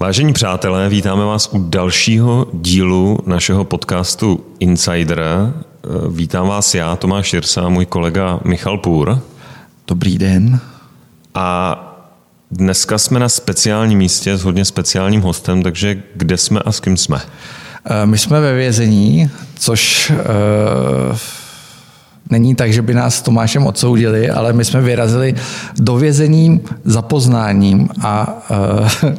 Vážení přátelé, vítáme vás u dalšího dílu našeho podcastu Insider. Vítám vás já, Tomáš Širsa, a můj kolega Michal Půr. Dobrý den. A dneska jsme na speciálním místě s hodně speciálním hostem, takže kde jsme a s kým jsme? Eh, my jsme ve vězení, což uh, není tak, že by nás s Tomášem odsoudili, ale my jsme vyrazili do vězení za poznáním a uh,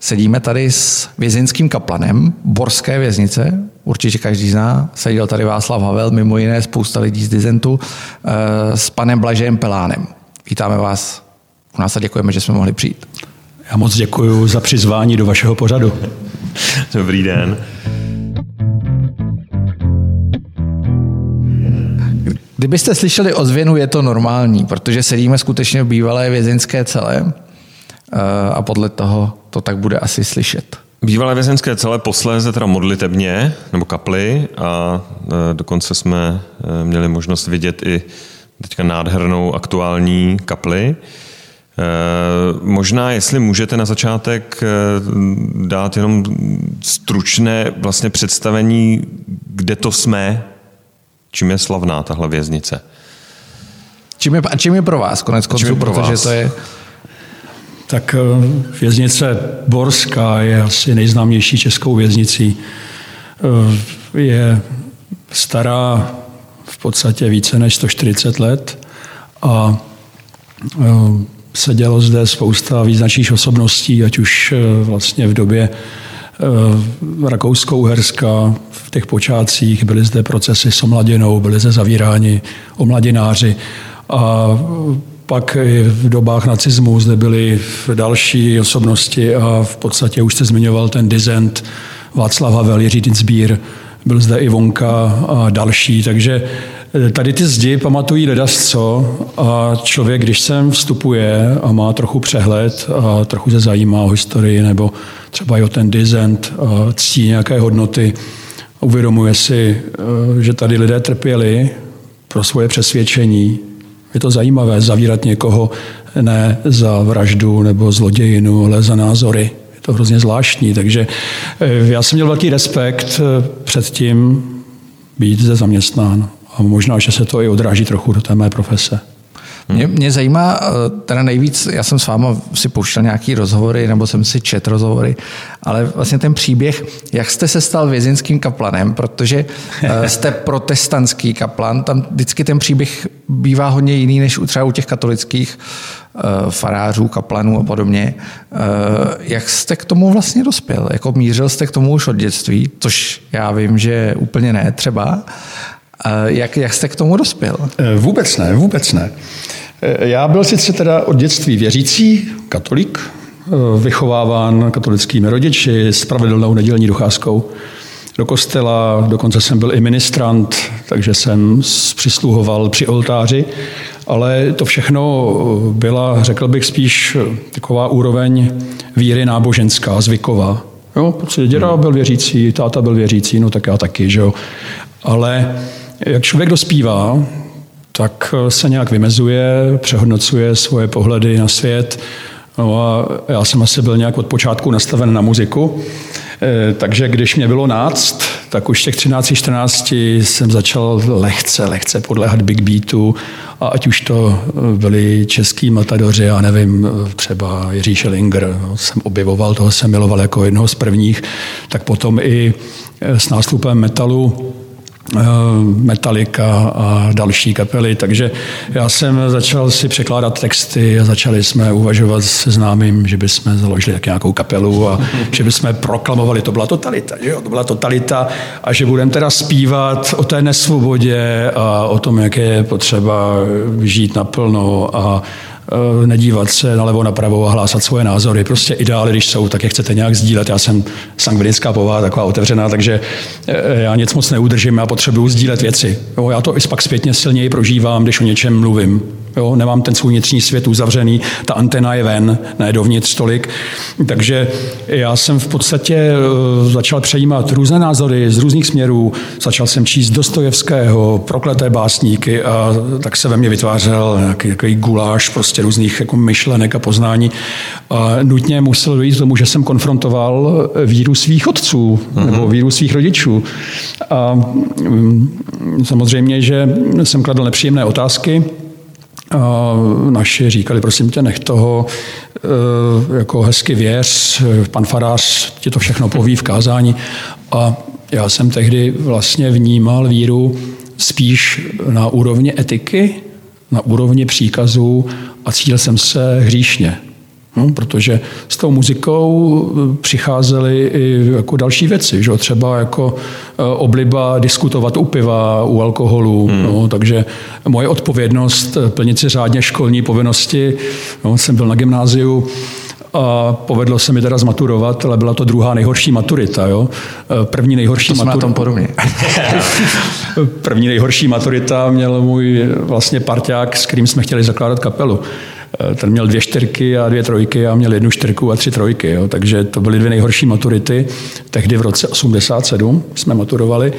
sedíme tady s vězeňským kaplanem Borské věznice, určitě každý zná, seděl tady Václav Havel, mimo jiné spousta lidí z Dizentu, uh, s panem Blažem Pelánem. Vítáme vás u nás a děkujeme, že jsme mohli přijít. Já moc děkuji za přizvání do vašeho pořadu. Dobrý den. Kdybyste slyšeli ozvěnu, je to normální, protože sedíme skutečně v bývalé vězeňské cele eh, a podle toho to tak bude asi slyšet. Bývalé vězeňské celé posléze teda modlitebně nebo kaply a eh, dokonce jsme eh, měli možnost vidět i teďka nádhernou aktuální kapli. Možná, jestli můžete na začátek dát jenom stručné vlastně představení, kde to jsme, Čím je slavná tahle věznice? Čím je, a čím je pro vás konec konců, protože vás? to je... Tak eh, věznice Borská je asi nejznámější českou věznicí. Eh, je stará v podstatě více než 140 let a eh, sedělo zde spousta význačných osobností, ať už vlastně v době Rakousko-Uherska v těch počátcích, byly zde procesy s omladinou, byly zde zavíráni omladináři a pak i v dobách nacismu zde byly další osobnosti a v podstatě už se zmiňoval ten dizent Václav Havel, Jiří Dinsbír, byl zde i Vonka a další, takže eh, tady ty zdi pamatují ledasco a člověk, když sem vstupuje a má trochu přehled a trochu se zajímá o historii nebo třeba i o ten dizent, ctí nějaké hodnoty, uvědomuje si, eh, že tady lidé trpěli pro svoje přesvědčení. Je to zajímavé zavírat někoho ne za vraždu nebo zlodějinu, ale za názory. Je to hrozně zvláštní, takže eh, já jsem měl velký respekt eh, před tím být zde zaměstnán. A možná, že se to i odráží trochu do té mé profese. Mě, mě zajímá eh, teda nejvíc, já jsem s váma si pouštěl nějaký rozhovory, nebo jsem si čet rozhovory, ale vlastně ten příběh, jak jste se stal vězinským kaplanem, protože eh, jste protestantský kaplan, tam vždycky ten příběh bývá hodně jiný než třeba u těch katolických eh, farářů, kaplanů a podobně. Jak jste k tomu vlastně dospěl? Jako mířil jste k tomu už od dětství, což já vím, že úplně ne třeba. Jak, jak jste k tomu dospěl? Vůbec ne, vůbec ne. Já byl sice teda od dětství věřící, katolik, eh, vychováván katolickými rodiči s pravidelnou nedělní docházkou do kostela, dokonce jsem byl i ministrant, takže jsem přisluhoval při oltáři, ale to všechno byla, řekl bych, spíš taková úroveň víry náboženská, zvyková. Jo, protože děda byl věřící, táta byl věřící, no tak já taky, že jo. Ale jak člověk dospívá, tak eh, se nějak vymezuje, přehodnocuje svoje pohledy na svět. No a já jsem asi byl nějak od počátku nastaven na muziku, eh, takže když mě bylo náct, tak už těch 13, 14 jsem začal lehce, lehce podléhat big beatu a ať už to eh, byli český matadoři, já nevím, třeba Jiří Schellinger, no, jsem objevoval, toho jsem miloval jako jednoho z prvních, tak potom i s nástupem metalu Metallica a další kapely, takže já jsem začal si překládat texty a začali jsme uvažovat se známým, že bychom založili tak nějakou kapelu a že bychom proklamovali, to byla totalita, že jo? to byla totalita a že budeme teda zpívat o té nesvobodě a o tom, jak je potřeba žít naplno a Eh, nedívat se nalevo napravo a hlásat svoje názory. Prostě ideály, když jsou, tak je chcete nějak sdílet. Já jsem sangvinická povaha, taková otevřená, takže eh, já nic moc neudržím, já potřebuju sdílet věci. Jo, já to i pak zpětně silněji prožívám, když o něčem mluvím. Jo, nemám ten svůj vnitřní svět uzavřený, ta antena je ven, ne dovnitř tolik. Takže já jsem v podstatě eh, začal přejímat různé názory z různých směrů. Začal jsem číst Dostojevského, prokleté básníky a tak se ve mně vytvářel nějaký takový guláš prostě různých jako myšlenek a poznání. A nutně musel dojít k tomu, že jsem konfrontoval víru svých otců uh-huh. nebo víru svých rodičů. A mm, samozřejmě, že jsem kladl nepříjemné otázky, a naši říkali, prosím tě, nech toho, e, jako hezky věř, pan farář ti to všechno poví v kázání. A já jsem tehdy vlastně vnímal víru spíš na úrovni etiky, na úrovni příkazů a cítil jsem se hříšně. No, protože s tou muzikou eh, přicházely i jako další věci, že? třeba jako eh, obliba diskutovat u piva, u alkoholu. Hmm. No, takže moje odpovědnost eh, plnit si řádně školní povinnosti. No, jsem byl na gymnáziu, a povedlo se mi teda zmaturovat, ale byla to druhá nejhorší maturita. Jo? První nejhorší to maturita. tom podobně. První nejhorší maturita měl můj vlastně parťák, s kterým jsme chtěli zakládat kapelu. Eh, ten měl dvě čtyřky a dvě trojky a měl jednu čtyřku a tři trojky. Jo. Takže to byly dvě nejhorší maturity. Tehdy v roce 87 jsme maturovali.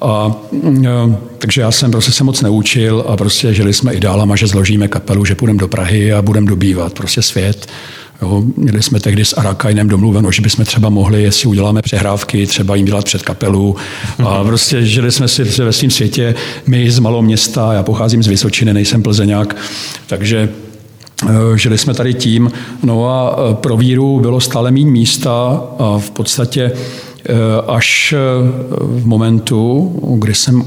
A, eh, takže já jsem prostě se moc neučil a prostě žili jsme ideálama, že zložíme kapelu, že půjdeme do Prahy a budeme dobývat prostě svět. Jo, měli jsme tehdy s Arakajnem domluveno, že bychom třeba mohli, jestli uděláme přehrávky, třeba jim dělat před kapelu. A mhm. prostě žili jsme si ve svém světě, my z malého města, já pocházím z Vysočiny, nejsem plzeňák, takže žili jsme tady tím, no a eh, pro víru bylo stále méně místa a v podstatě eh, až v momentu, kdy jsem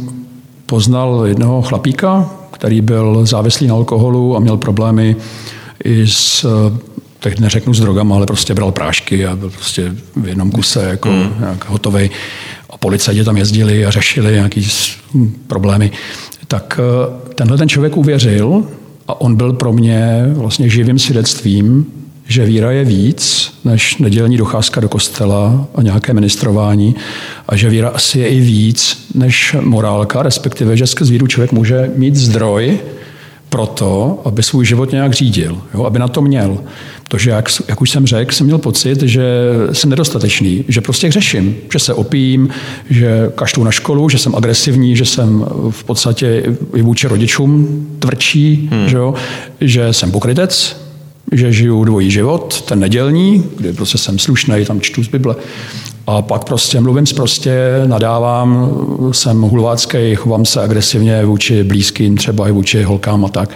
poznal jednoho chlapíka, který byl závislý na alkoholu a měl problémy i s teď neřeknu s drogama, ale prostě bral prášky a byl prostě v jednom kuse jako mm. nějak hotový. A policajti tam jezdili a řešili nějaké problémy. Tak tenhle ten člověk uvěřil, a on byl pro mě vlastně živým svědectvím, že víra je víc než nedělní docházka do kostela a nějaké ministrování a že víra asi je i víc než morálka, respektive, že skrz víru člověk může mít zdroj pro to, aby svůj život nějak řídil, jo, aby na to měl. Protože, jak, jak už jsem řekl, jsem měl pocit, že jsem nedostatečný, že prostě hřeším, že se opím, že kašlu na školu, že jsem agresivní, že jsem v podstatě i vůči rodičům tvrdší, hmm. že, jo, že jsem pokrytec, že žiju dvojí život, ten nedělní, kdy prostě jsem slušný, tam čtu z Bible. A pak prostě mluvím prostě, nadávám, jsem hulvácký, chovám se agresivně vůči blízkým, třeba i vůči holkám a tak.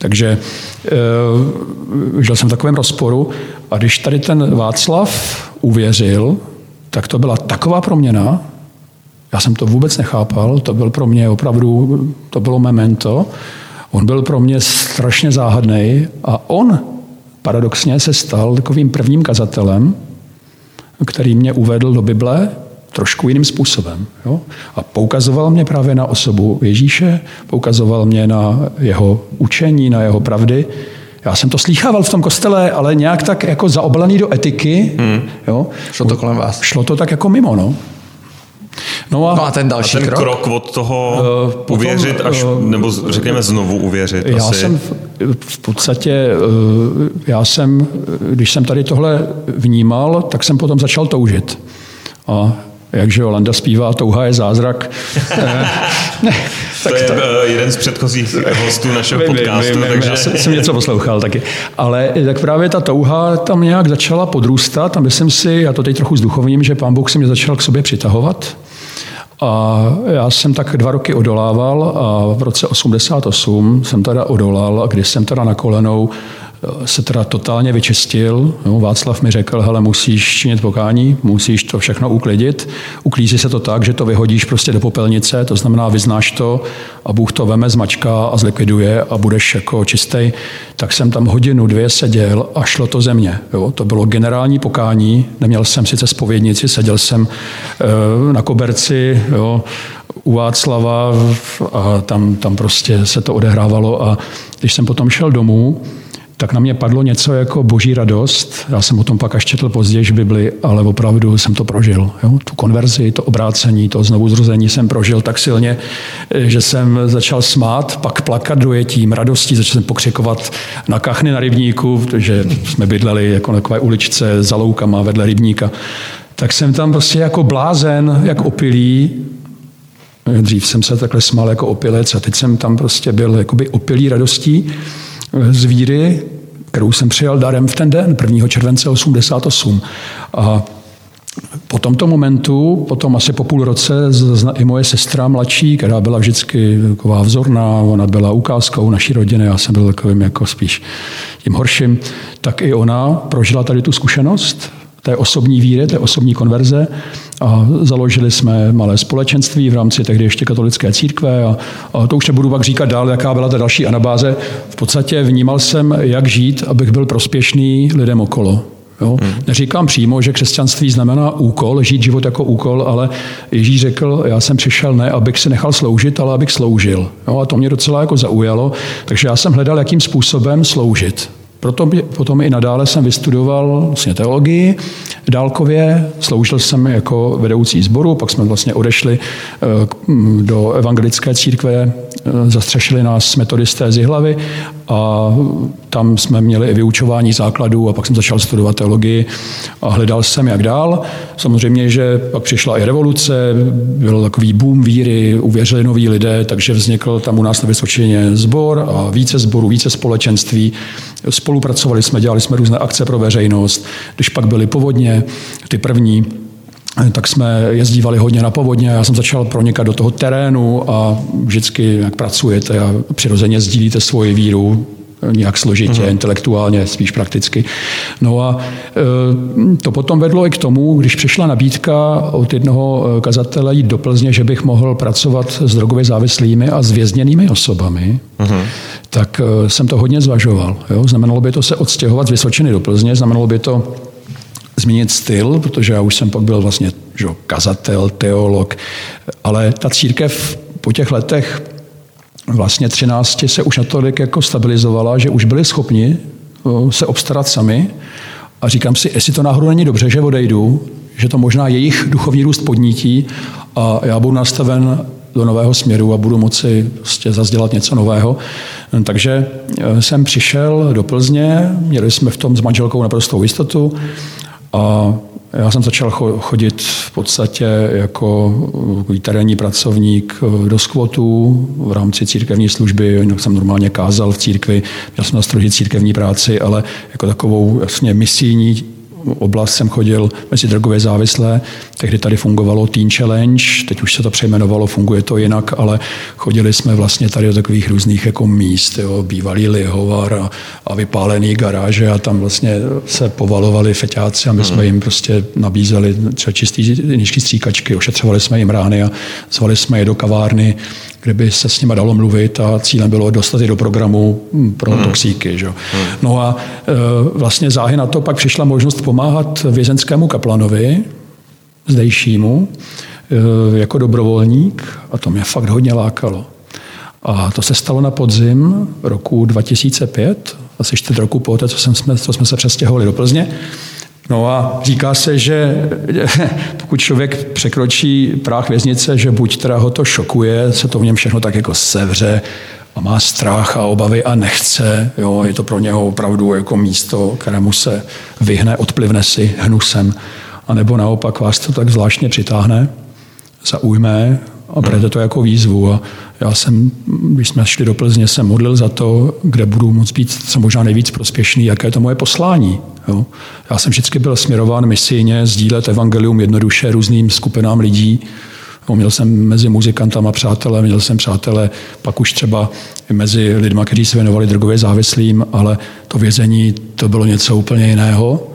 Takže e, žil jsem v takovém rozporu a když tady ten Václav uvěřil, tak to byla taková proměna, já jsem to vůbec nechápal, to byl pro mě opravdu, to bylo memento, on byl pro mě strašně záhadný a on paradoxně se stal takovým prvním kazatelem, který mě uvedl do Bible trošku jiným způsobem. Jo? A poukazoval mě právě na osobu Ježíše, poukazoval mě na jeho učení, na jeho pravdy. Já jsem to slýchával v tom kostele, ale nějak tak jako zaoblaný do etiky. Hmm. Jo? Šlo to kolem vás? Šlo to tak jako mimo. No. No a, no a ten další a ten krok? krok od toho uh, uvěřit, potom, až, uh, nebo řekněme znovu uvěřit. Já asi. jsem v, v podstatě, uh, já jsem, když jsem tady tohle vnímal, tak jsem potom začal toužit. A jakže Jolanda zpívá, touha je zázrak. to je to... jeden z předchozích hostů našeho vím, podcastu. Vím, vím, takže... Já jsem, jsem něco poslouchal taky. Ale tak právě ta touha tam nějak začala podrůstat a myslím si, já to teď trochu zduchovním, že pán Bůh se mě začal k sobě přitahovat. A já jsem tak dva roky odolával a v roce 88 jsem teda odolal a když jsem teda na kolenou se teda totálně vyčistil. Jo, Václav mi řekl, hele, musíš činit pokání, musíš to všechno uklidit. Uklízí se to tak, že to vyhodíš prostě do popelnice, to znamená, vyznáš to a Bůh to veme, zmačká a zlikviduje a budeš jako čistý. Tak jsem tam hodinu, dvě seděl a šlo to ze mě. Jo. To bylo generální pokání, neměl jsem sice spovědnici, seděl jsem e, na koberci, jo, u Václava a tam, tam prostě se to odehrávalo a když jsem potom šel domů, tak na mě padlo něco jako boží radost. Já jsem o tom pak až četl později v Bibli, ale opravdu jsem to prožil. Jo? Tu konverzi, to obrácení, to znovu zrození jsem prožil tak silně, že jsem začal smát, pak plakat dojetím, radostí, začal jsem pokřikovat na kachny na rybníku, protože jsme bydleli jako na takové uličce za loukama vedle rybníka. Tak jsem tam prostě jako blázen, jak opilý, Dřív jsem se takhle smál jako opilec a teď jsem tam prostě byl jakoby opilý radostí z víry, kterou jsem přijal darem v ten den, 1. července 88. A po tomto momentu, potom asi po půl roce, i moje sestra mladší, která byla vždycky taková vzorná, ona byla ukázkou naší rodiny, já jsem byl takovým jako spíš tím horším, tak i ona prožila tady tu zkušenost té osobní víry, té osobní konverze a založili jsme malé společenství v rámci tehdy ještě katolické církve a, a to už nebudu pak říkat dál, jaká byla ta další anabáze. V podstatě vnímal jsem, jak žít, abych byl prospěšný lidem okolo. Jo? Hmm. Neříkám přímo, že křesťanství znamená úkol, žít život jako úkol, ale Ježíš řekl, já jsem přišel ne, abych si nechal sloužit, ale abych sloužil. Jo? A to mě docela jako zaujalo, takže já jsem hledal, jakým způsobem sloužit. Proto potom i nadále jsem vystudoval vlastně teologii dálkově, sloužil jsem jako vedoucí sboru, pak jsme vlastně odešli eh, do evangelické církve, eh, zastřešili nás metodisté z Jihlavy a tam jsme měli i vyučování základů a pak jsem začal studovat teologii a hledal jsem jak dál. Samozřejmě, že pak přišla i revoluce, byl takový boom víry, uvěřili noví lidé, takže vznikl tam u nás na Vysočině sbor a více sborů, více společenství. Spolupracovali jsme, dělali jsme různé akce pro veřejnost. Když pak byly povodně, ty první, tak jsme jezdívali hodně na povodně. Já jsem začal pronikat do toho terénu a vždycky, jak pracujete a přirozeně sdílíte svoji víru, nějak složitě, uh-huh. intelektuálně, spíš prakticky. No a e, to potom vedlo i k tomu, když přišla nabídka od jednoho e, kazatele jít do Plzně, že bych mohl pracovat s drogově závislými a s vězněnými osobami, uh-huh. tak e, jsem to hodně zvažoval. Jo? Znamenalo by to se odstěhovat z Vysočiny do Plzně, znamenalo by to změnit styl, protože já už jsem pak byl vlastně že, kazatel, teolog, ale ta církev po těch letech vlastně 13 se už natolik jako stabilizovala, že už byli schopni se obstarat sami a říkám si, jestli to náhodou není dobře, že odejdu, že to možná jejich duchovní růst podnítí a já budu nastaven do nového směru a budu moci prostě zazdělat něco nového. Takže e, jsem přišel do Plzně, měli jsme v tom s manželkou naprostou jistotu a já jsem začal chodit v podstatě jako terénní pracovník do skvotu v rámci církevní služby, jinak jsem normálně kázal v církvi, měl jsem na církevní práci, ale jako takovou vlastně misijní oblast jsem chodil mezi drogové závislé. Tehdy tady fungovalo Teen Challenge, teď už se to přejmenovalo, funguje to jinak, ale chodili jsme vlastně tady do takových různých jako míst, jo, bývalý lihovar a, a vypálený garáže a tam vlastně se povalovali feťáci a my jsme hmm. jim prostě nabízeli třeba čistý nížký stříkačky, ošetřovali jsme jim rány a zvali jsme je do kavárny kde by se s nimi dalo mluvit a cílem bylo dostat je do programu hm, pro hmm. toxíky. Že? Hmm. No a e, vlastně záhy na to pak přišla možnost pomáhat vězenskému kaplanovi, zdejšímu, e, jako dobrovolník a to mě fakt hodně lákalo. A to se stalo na podzim roku 2005, asi čtvrt roku po té, co, jsme, co jsme se přestěhovali do Plzně. No a říká se, že pokud člověk překročí práh věznice, že buď teda ho to šokuje, se to v něm všechno tak jako sevře a má strach a obavy a nechce, jo, je to pro něho opravdu jako místo, kterému se vyhne, odplivne si hnusem, a nebo naopak vás to tak zvláštně přitáhne, zaujme a berete to jako výzvu. A já jsem, když jsme šli do Plzně, jsem modlil za to, kde budu moct být co možná nejvíc prospěšný, jaké je to moje poslání. Jo. Já jsem vždycky byl směrován misijně sdílet evangelium jednoduše různým skupinám lidí. Jo, měl jsem mezi muzikantama přátelé, měl jsem přátelé pak už třeba mezi lidmi, kteří se věnovali drogově závislým, ale to vězení to bylo něco úplně jiného.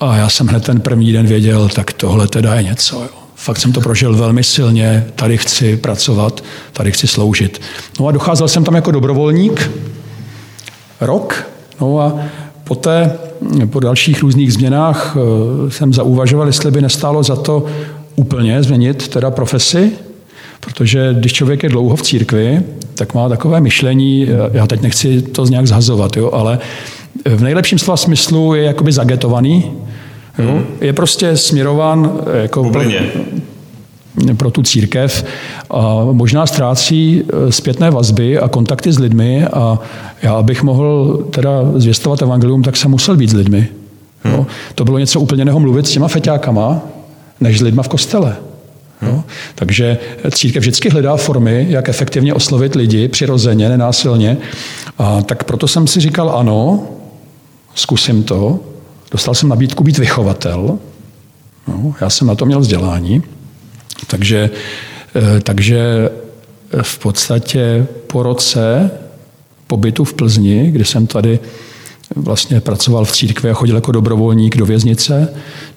A já jsem hned ten první den věděl, tak tohle teda je něco. Jo. Fakt jsem to prožil velmi silně, tady chci pracovat, tady chci sloužit. No a docházel jsem tam jako dobrovolník rok, no a poté po dalších různých změnách eh, jsem zauvažoval, jestli by nestálo za to úplně změnit teda profesi, protože když člověk je dlouho v církvi, tak má takové myšlení, eh, já teď nechci to nějak zhazovat, jo, ale v nejlepším slova smyslu je jakoby zagetovaný, Jo? Je prostě směrován eh, jako pro tu církev a možná ztrácí eh, zpětné vazby a kontakty s lidmi a já, abych mohl teda zvěstovat evangelium, tak jsem musel být s lidmi. Jo? To bylo něco úplně jiného mluvit s těma feťákama, než s lidma v kostele. Jo? Takže církev vždycky hledá formy, jak efektivně oslovit lidi, přirozeně, nenásilně. A tak proto jsem si říkal, ano, zkusím to. Dostal jsem nabídku být vychovatel. No, já jsem na to měl vzdělání. Takže, eh, takže v podstatě po roce pobytu v Plzni, kdy jsem tady vlastně pracoval v církvi a chodil jako dobrovolník do věznice,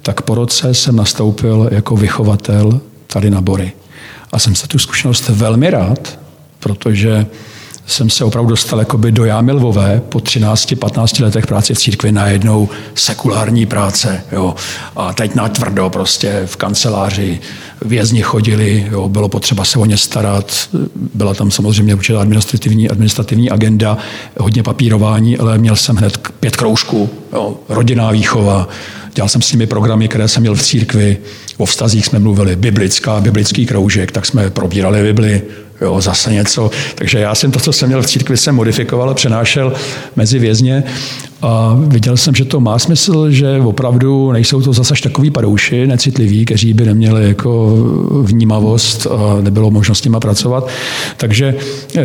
tak po roce jsem nastoupil jako vychovatel tady na Bory. A jsem se tu zkušenost velmi rád, protože jsem se opravdu dostal jakoby do jámy lvové po 13-15 letech práce v církvi najednou sekulární práce. Jo. A teď na tvrdo prostě v kanceláři vězni chodili, jo, bylo potřeba se o ně starat, byla tam samozřejmě určitá administrativní, administrativní agenda, hodně papírování, ale měl jsem hned pět kroužků, jo, rodinná výchova, Dělal jsem s nimi programy, které jsem měl v církvi. O vztazích jsme mluvili. Biblická, biblický kroužek, tak jsme probírali Bibli jo, zase něco. Takže já jsem to, co jsem měl v církvi, jsem modifikoval a přenášel mezi vězně a viděl jsem, že to má smysl, že opravdu nejsou to zase takový padouši, necitliví, kteří by neměli jako vnímavost a nebylo možnost s nima pracovat. Takže eh,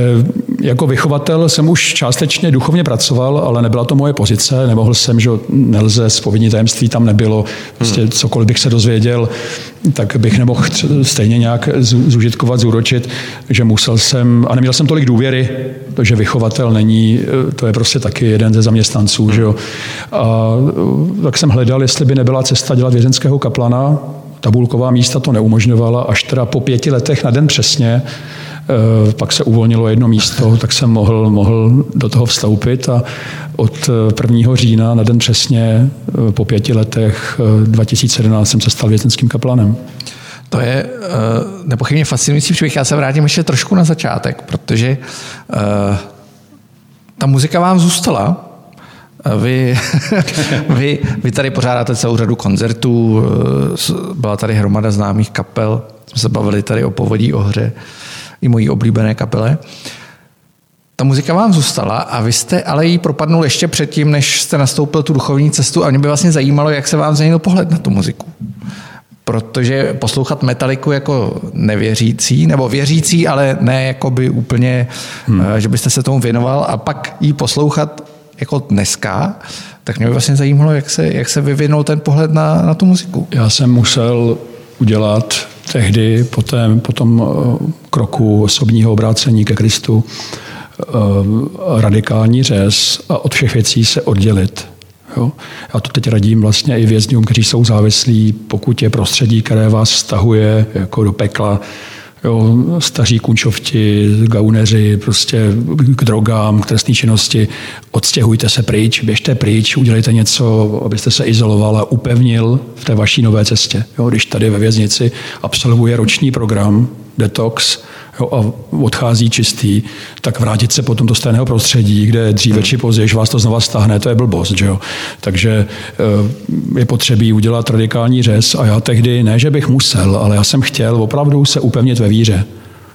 jako vychovatel jsem už částečně duchovně pracoval, ale nebyla to moje pozice, nemohl jsem, že nelze, spovědní tajemství tam nebylo, prostě hmm. cokoliv bych se dozvěděl, tak bych nemohl stejně nějak zúžitkovat, zúročit, že musel jsem, a neměl jsem tolik důvěry, že vychovatel není, eh, to je prostě taky jeden ze zaměstnanců, že jo. A eh, tak jsem hledal, jestli by nebyla cesta dělat vězenského kaplana, tabulková místa to neumožňovala, až teda po pěti letech na den přesně, pak se uvolnilo jedno místo, tak jsem mohl, mohl do toho vstoupit a od 1. října na den přesně po pěti letech 2017 jsem se stal vězenským kaplanem. To je uh, nepochybně fascinující příběh. Já se vrátím ještě trošku na začátek, protože uh, ta muzika vám zůstala. Vy, vy, vy tady pořádáte celou řadu koncertů, byla tady hromada známých kapel, jsme se bavili tady o Povodí o hře, i mojí oblíbené kapele. Ta muzika vám zůstala a vy jste ale jí propadnul ještě předtím, než jste nastoupil tu duchovní cestu a mě by vlastně zajímalo, jak se vám změnil pohled na tu muziku protože poslouchat metaliku jako nevěřící, nebo věřící, ale ne jako by úplně, hmm. Eh, že byste se tomu věnoval a pak jí poslouchat jako dneska, tak mě by vlastně zajímalo, jak se, jak se vyvinul ten pohled na, na tu muziku. Já jsem musel udělat tehdy po, po tom eh, kroku osobního obrácení ke Kristu eh, radikální řez a od všech věcí se oddělit Jo? Já to teď radím vlastně i vězňům, kteří jsou závislí, pokud je prostředí, které vás vztahuje jako do pekla, jo, staří kunčovti, gauneři, prostě k drogám, k trestné činnosti, odstěhujte se pryč, běžte pryč, udělejte něco, abyste se izoloval a upevnil v té vaší nové cestě. Jo, když tady ve věznici absolvuje roční program detox, jo, a odchází čistý, tak vrátit se potom do stejného prostředí, kde dříve či později vás to znova stáhne, to je blbost. Že jo? Takže eh, je potřebí udělat radikální řez a já tehdy, ne, že bych musel, ale já jsem chtěl opravdu se upevnit ve víře.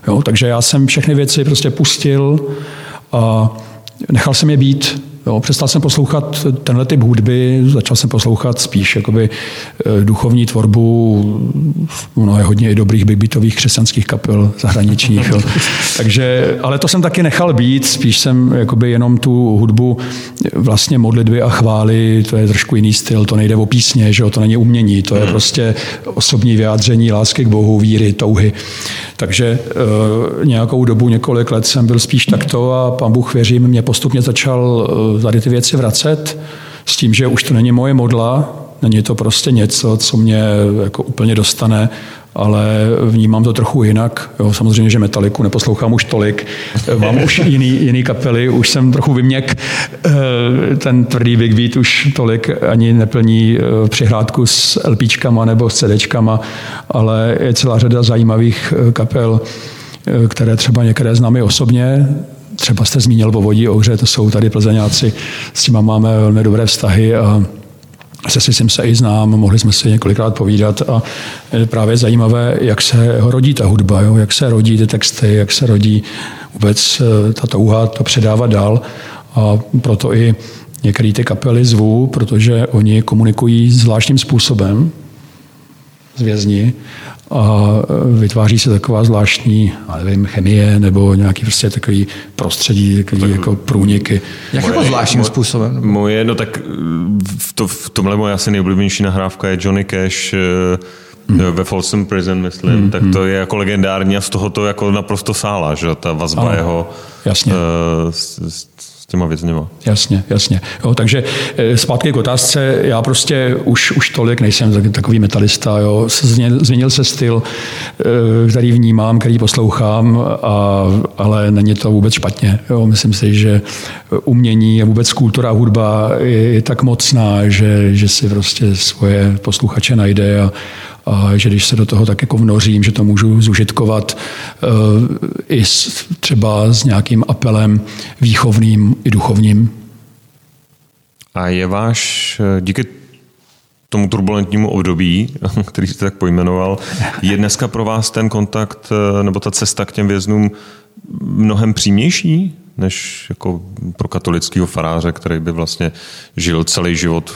Jo? Takže já jsem všechny věci prostě pustil a nechal jsem je být Jo, přestal jsem poslouchat tenhle typ hudby, začal jsem poslouchat spíš jakoby eh, duchovní tvorbu, ono je hodně i dobrých bigbitových křesťanských kapel zahraničních. Jo. Takže, ale to jsem taky nechal být, spíš jsem jakoby jenom tu hudbu vlastně modlitby a chvály, to je trošku jiný styl, to nejde o písně, že jo, to není umění, to je hmm. prostě osobní vyjádření lásky k Bohu, víry, touhy. Takže e, nějakou dobu, několik let jsem byl spíš takto a pán Bůh, věřím, mě postupně začal e, tady ty věci vracet s tím, že už to není moje modla, není to prostě něco, co mě jako úplně dostane, ale vnímám to trochu jinak. Jo, samozřejmě, že metaliku neposlouchám už tolik, mám už jiný, jiný kapely, už jsem trochu vyměk, e, ten tvrdý Big Beat už tolik ani neplní přihrádku s LPčkama nebo s CDčkama, ale je celá řada zajímavých kapel, které třeba některé známe osobně, třeba jste zmínil Vodí Ohře, to jsou tady plzeňáci, s těma máme velmi dobré vztahy a se Sisem se i znám, mohli jsme si několikrát povídat a je právě zajímavé, jak se rodí ta hudba, jo? jak se rodí ty texty, jak se rodí vůbec eh, ta touha to předávat dál a proto i některé ty kapely zvu, protože oni komunikují zvláštním způsobem, z vězni a vytváří se taková zvláštní, nevím, chemie nebo nějaký prostě takový prostředí, takový tak, jako průniky. Jak jako zvláštním způsobem? Moje, no tak v, to, v tomhle moje asi nejoblíbenější nahrávka je Johnny Cash hmm. ve Folsom Prison, myslím, hmm. tak to hmm. je jako legendární a z toho to jako naprosto sála, že ta vazba ano, jeho jasně. Uh, s, s, těma vězněma. Jasně, jasně. Jo, takže eh, zpátky k otázce, já prostě už, už tolik nejsem takový metalista. Jo. Změnil, změnil se styl, eh, který vnímám, který poslouchám, a, ale není to vůbec špatně. Jo. Myslím si, že umění a vůbec kultura a hudba je, je tak mocná, že, že si prostě svoje posluchače najde a, a že když se do toho tak jako vnořím, že to můžu zužitkovat uh, i s, třeba s nějakým apelem výchovným i duchovním. A je váš, eh, díky tomu turbulentnímu období, který jste tak pojmenoval, je dneska pro vás ten kontakt eh, nebo ta cesta k těm věznům mnohem přímější než jako pro katolického faráře, který by vlastně žil celý život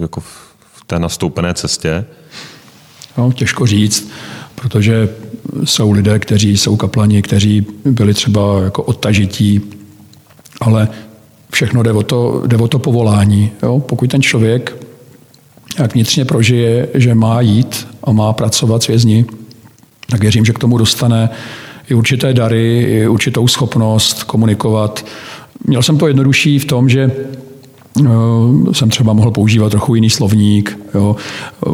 jako v té nastoupené cestě? No, těžko říct, protože jsou lidé, kteří jsou kaplani, kteří byli třeba jako odtažití, ale všechno jde o to, jde o to povolání. Jo? Pokud ten člověk jak vnitřně prožije, že má jít a má pracovat s vězni, tak věřím, že k tomu dostane i určité dary, i určitou schopnost komunikovat. Měl jsem to jednodušší v tom, že jsem třeba mohl používat trochu jiný slovník. Jo.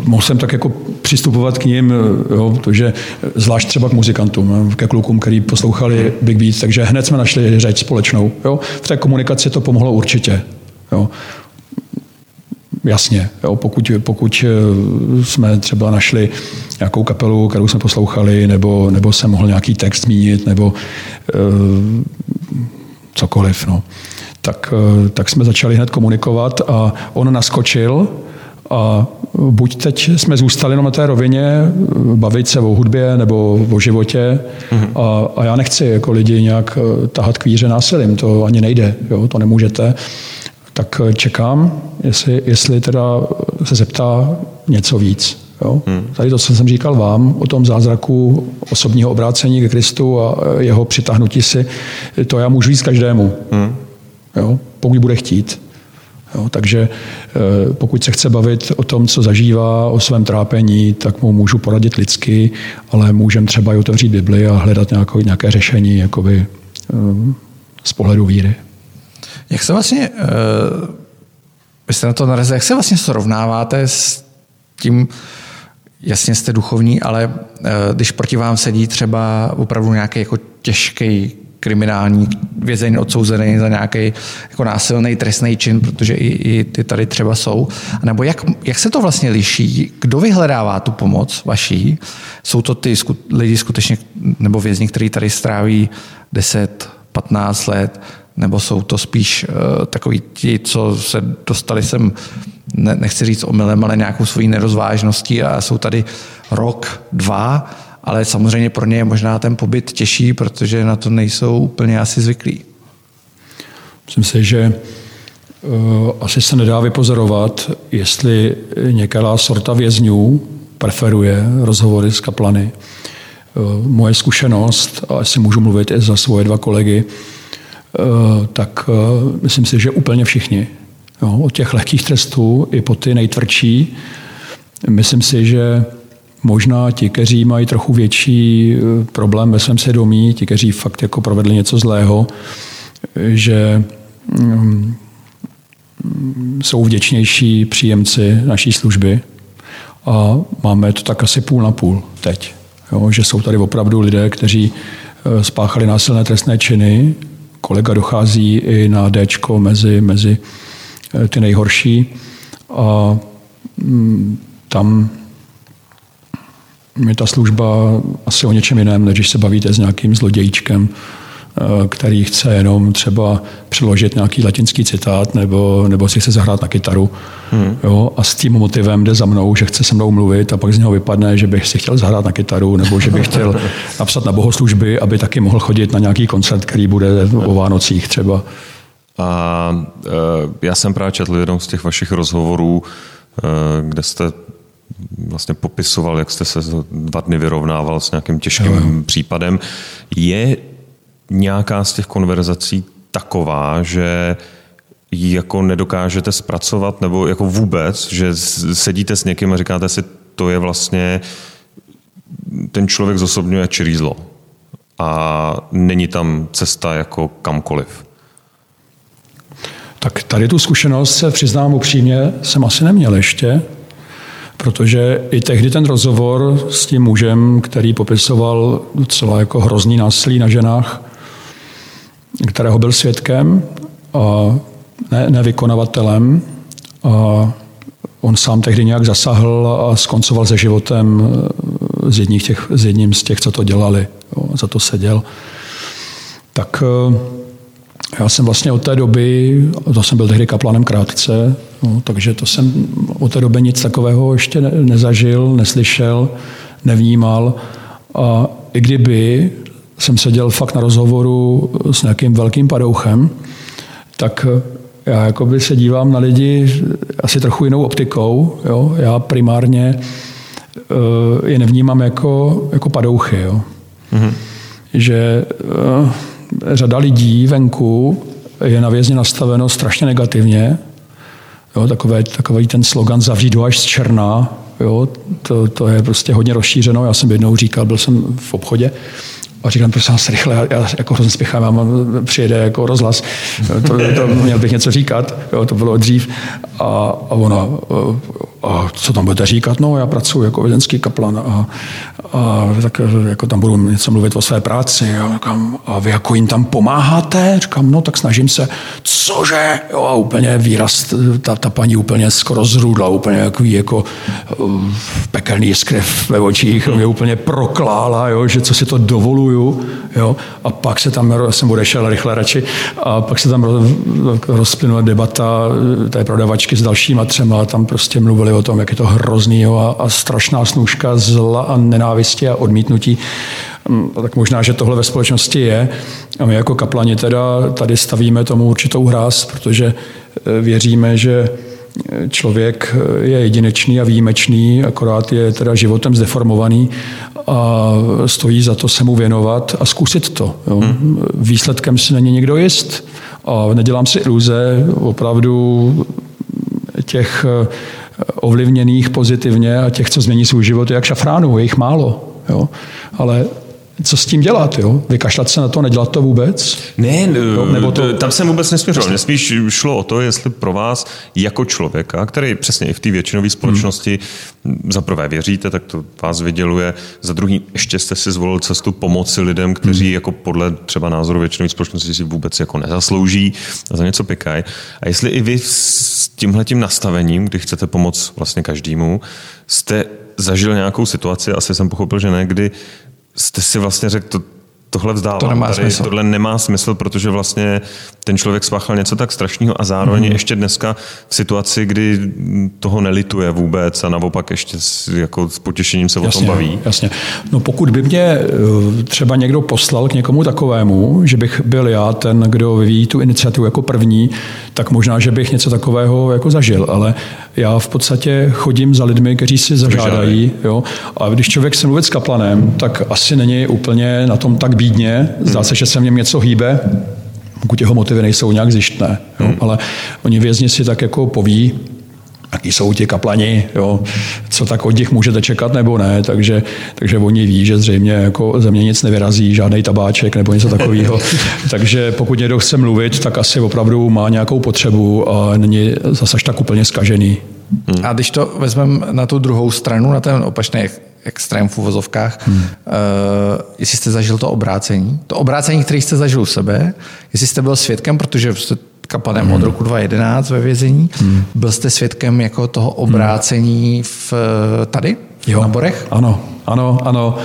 Mohl jsem tak jako přistupovat k ním, eh, jo, protože zvlášť třeba k muzikantům, ke klukům, který poslouchali Big Beat, takže hned jsme našli řeč společnou. Jo. V té komunikaci to pomohlo určitě. Jo. Jasně, jo, pokud, pokud eh, jsme třeba našli nějakou kapelu, kterou jsme poslouchali, nebo, nebo jsem mohl nějaký text zmínit, nebo uh, cokoliv. No tak, eh, tak jsme začali hned komunikovat a on naskočil a buď teď jsme zůstali jenom na té rovině, eh, bavit se o hudbě nebo o životě mm-hmm. a, a já nechci jako lidi nějak eh, tahat kvíře násilím, to ani nejde, jo, to nemůžete. Tak čekám, jestli, jestli teda se zeptá něco víc. Jo? Hmm. Tady to, co jsem říkal vám, o tom zázraku osobního obrácení ke Kristu a jeho přitáhnutí si, to já můžu říct každému. Hmm jo, pokud bude chtít. Jo, takže eh, pokud se chce bavit o tom, co zažívá, o svém trápení, tak mu můžu poradit lidsky, ale můžeme třeba i otevřít Bibli a hledat nějaké, nějaké řešení jakoby, eh, z pohledu víry. Jak se vlastně, uh, vy jste na to narazili, jak se vlastně srovnáváte s tím, jasně jste duchovní, ale když proti vám sedí třeba opravdu nějaký jako těžký kriminální vězeň odsouzený za nějaký jako násilný trestný čin, protože i, i ty tady třeba jsou. Nebo jak, jak se to vlastně liší? Kdo vyhledává tu pomoc vaší? Jsou to ty sku, lidi skutečně, nebo vězni, kteří tady stráví 10, 15 let, nebo jsou to spíš uh, takový ti, co se dostali sem, ne, nechci říct omylem, ale nějakou svojí nerozvážností a jsou tady rok, dva ale samozřejmě pro ně je možná ten pobyt těžší, protože na to nejsou úplně asi zvyklí. Myslím si, že uh, asi se nedá vypozorovat, jestli některá sorta vězňů preferuje rozhovory s kaplany. Uh, moje zkušenost, a asi můžu mluvit i za svoje dva kolegy, uh, tak myslím si, že úplně všichni. Jo, od těch lehkých trestů i po ty nejtvrdší. Myslím si, že Možná ti, kteří mají trochu větší eh, problém ve svém svědomí, ti, kteří fakt jako provedli něco zlého, že mm, jsou vděčnější příjemci naší služby a máme to tak asi půl na půl teď. Jo, že jsou tady opravdu lidé, kteří eh, spáchali násilné trestné činy. Kolega dochází i na D mezi, mezi eh, ty nejhorší. A mm, tam je ta služba asi o něčem jiném, než když se bavíte s nějakým zlodějíčkem, eh, který chce jenom třeba přeložit nějaký latinský citát nebo, nebo si chce zahrát na kytaru. Hmm. Jo, a s tím motivem jde za mnou, že chce se mnou mluvit a pak z něho vypadne, že bych si chtěl zahrát na kytaru nebo že bych chtěl napsat na bohoslužby, aby taky mohl chodit na nějaký koncert, který bude o Vánocích třeba. A e, já jsem právě četl jeden z těch vašich rozhovorů, e, kde jste vlastně popisoval, jak jste se dva dny vyrovnával s nějakým těžkým jo. případem. Je nějaká z těch konverzací taková, že ji jako nedokážete zpracovat, nebo jako vůbec, že sedíte s někým a říkáte si, to je vlastně, ten člověk zosobňuje čirý zlo a není tam cesta jako kamkoliv. Tak tady tu zkušenost se přiznám upřímně, jsem asi neměl ještě, protože i tehdy ten rozhovor s tím mužem, který popisoval docela jako hrozný násilí na ženách, kterého byl svědkem a ne, nevykonavatelem, a on sám tehdy nějak zasahl a skoncoval se životem s, jedním, těch, s jedním z těch, co to dělali. Jo, za to seděl. Tak já jsem vlastně od té doby, to jsem byl tehdy kaplanem krátce, no, takže to jsem od té doby nic takového ještě ne, nezažil, neslyšel, nevnímal. A i kdyby jsem seděl fakt na rozhovoru s nějakým velkým padouchem, tak já jakoby se dívám na lidi asi trochu jinou optikou. Jo? Já primárně uh, je nevnímám jako, jako padouchy. Jo? Mm-hmm. Že uh, řada lidí venku je na vězně nastaveno strašně negativně. Jo, takové, takový ten slogan zavřít ho až z černá, jo, to, to, je prostě hodně rozšířeno. Já jsem jednou říkal, byl jsem v obchodě a říkám, prosím vás, rychle, já, já jako hrozně spěchám, mám, přijede jako rozhlas, to, to, měl bych něco říkat, jo, to bylo dřív. A, a ona, a co tam budete říkat? No, já pracuji jako vězenský kaplan a, a tak jako tam budu něco mluvit o své práci. A, říkám, a vy jako jim tam pomáháte? Říkám, no tak snažím se. Cože? Jo, a úplně výraz, ta, ta paní úplně skoro zrůdla, úplně jako, jako pekelný jiskry ve očích, mě úplně proklála, jo, že co si to dovoluju. Jo, a pak se tam, jsem odešel rychle radši, a pak se tam rozplynula debata té prodavačky s dalšíma třema, tam prostě mluvili o tom, jak je to hrozný a, a strašná snůžka zla a nenávisti a odmítnutí. Mm, tak možná, že tohle ve společnosti je. A my jako kaplani teda tady stavíme tomu určitou hráz, protože e, věříme, že člověk je jedinečný a výjimečný, akorát je teda životem zdeformovaný a stojí za to se mu věnovat a zkusit to. Jo. Hmm. Výsledkem si není někdo jist a nedělám si iluze, opravdu těch ovlivněných pozitivně a těch, co změní svůj život, je jak šafránů, je jich málo. Jo. Ale co s tím dělat, jo? Vykašlat se na to, nedělat to vůbec? Ne, no, nebo to... tam jsem vůbec nesměřoval. Mně spíš šlo o to, jestli pro vás jako člověka, který přesně i v té většinové společnosti hmm. za prvé věříte, tak to vás vyděluje, za druhý ještě jste si zvolil cestu pomoci lidem, kteří hmm. jako podle třeba názoru většinové společnosti si vůbec jako nezaslouží a za něco pikají. A jestli i vy s tímhletím nastavením, kdy chcete pomoct vlastně každému, jste zažil nějakou situaci, asi jsem pochopil, že ne, kdy jste si vlastně řekl, to, tohle vzdávám. To nemá Tady, smysl. Tohle nemá smysl, protože vlastně ten člověk spáchal něco tak strašného a zároveň mm-hmm. ještě dneska v situaci, kdy toho nelituje vůbec a naopak ještě s, jako s potěšením se jasně, o tom baví. Jasně. No pokud by mě eh, třeba někdo poslal k někomu takovému, že bych byl já ten, kdo vyvíjí tu iniciativu jako první, tak možná, že bych něco takového jako zažil, ale já v podstatě chodím za lidmi, kteří si zažádají. Jo? A když člověk se mluvit s kaplanem, tak asi není úplně na tom tak bídně. Zdá se, že se v něm něco hýbe, pokud jeho motivy nejsou nějak zjištné. Jo? Hmm. Ale oni vězni si tak jako poví, jaký jsou ti kaplani, jo, co tak od nich můžete čekat nebo ne, takže, takže oni ví, že zřejmě jako ze mě nic nevyrazí, žádný tabáček nebo něco takového. takže pokud někdo chce mluvit, tak asi opravdu má nějakou potřebu a není zase tak úplně skažený. A když to vezmeme na tu druhou stranu, na ten opačný extrém v uvozovkách, hmm. uh, jestli jste zažil to obrácení, to obrácení, který jste zažil u sebe, jestli jste byl svědkem, protože jste kapanem hmm. od roku 2011 ve vězení, hmm. byl jste svědkem jako toho obrácení v, tady, jo. na Borech? Ano, ano, ano.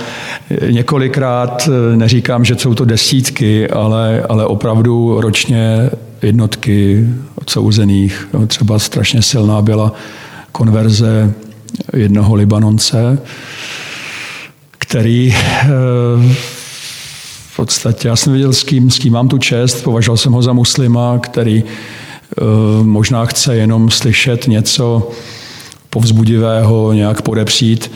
Několikrát, eh, neříkám, že jsou to desítky, ale, ale opravdu ročně jednotky odsouzených. Třeba strašně silná byla konverze jednoho Libanonce, který eh, podstatě, já jsem viděl, s kým, s kým mám tu čest, považoval jsem ho za muslima, který eh, možná chce jenom slyšet něco povzbudivého nějak podepřít.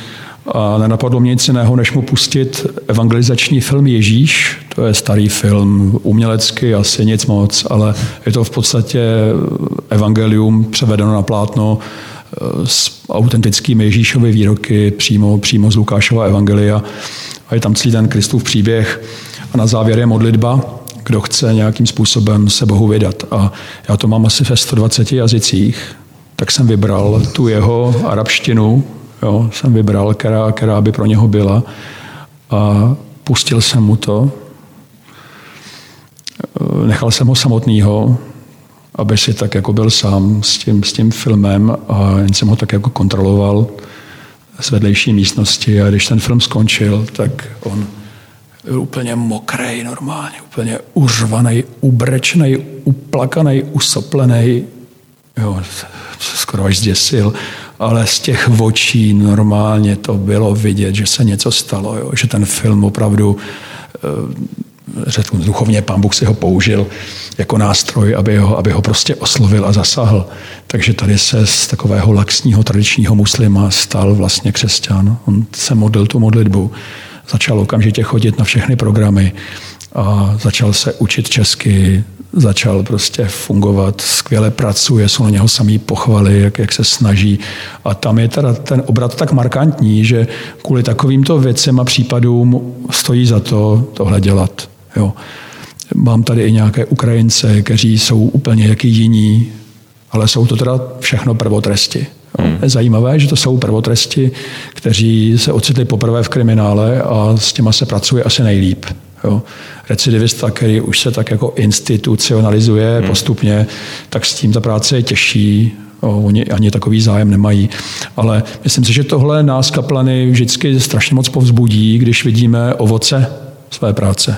A nenapadlo mě nic jiného, než mu pustit evangelizační film Ježíš. To je starý film, umělecky asi nic moc, ale je to v podstatě evangelium převedeno na plátno eh, s autentickými Ježíšovy výroky přímo, přímo z Lukášova evangelia. A je tam celý ten Kristův příběh. A na závěr je modlitba, kdo chce nějakým způsobem se Bohu vydat. A já to mám asi ve 120 jazycích, tak jsem vybral tu jeho arabštinu, jo, jsem vybral, která, která by pro něho byla a pustil jsem mu to. Nechal jsem ho samotného, aby si tak jako byl sám s tím, s tím filmem a jen jsem ho tak jako kontroloval z vedlejší místnosti a když ten film skončil, tak on byl úplně mokrý normálně, úplně uřvaný, ubrečný, uplakaný, usoplený. Jo, skoro až zděsil, ale z těch očí normálně to bylo vidět, že se něco stalo, jo, že ten film opravdu eh, řeknu, duchovně pán Bůh si ho použil jako nástroj, aby ho, aby ho prostě oslovil a zasahl. Takže tady se z takového laxního tradičního muslima stal vlastně křesťan. On se modlil tu modlitbu, začal okamžitě chodit na všechny programy a začal se učit česky, začal prostě fungovat, skvěle pracuje, jsou na něho samý pochvaly, jak, jak se snaží. A tam je teda ten obrat tak markantní, že kvůli takovýmto věcem a případům stojí za to tohle dělat. Jo. Mám tady i nějaké Ukrajince, kteří jsou úplně jaký jiní, ale jsou to teda všechno prvotresti. Hmm. Je zajímavé, že to jsou prvotresti, kteří se ocitli poprvé v kriminále a s těma se pracuje asi nejlíp. Jo. Recidivista, který už se tak jako institucionalizuje hmm. postupně, tak s tím ta práce je těžší, oni ani takový zájem nemají. Ale myslím si, že tohle nás kaplany vždycky strašně moc povzbudí, když vidíme ovoce své práce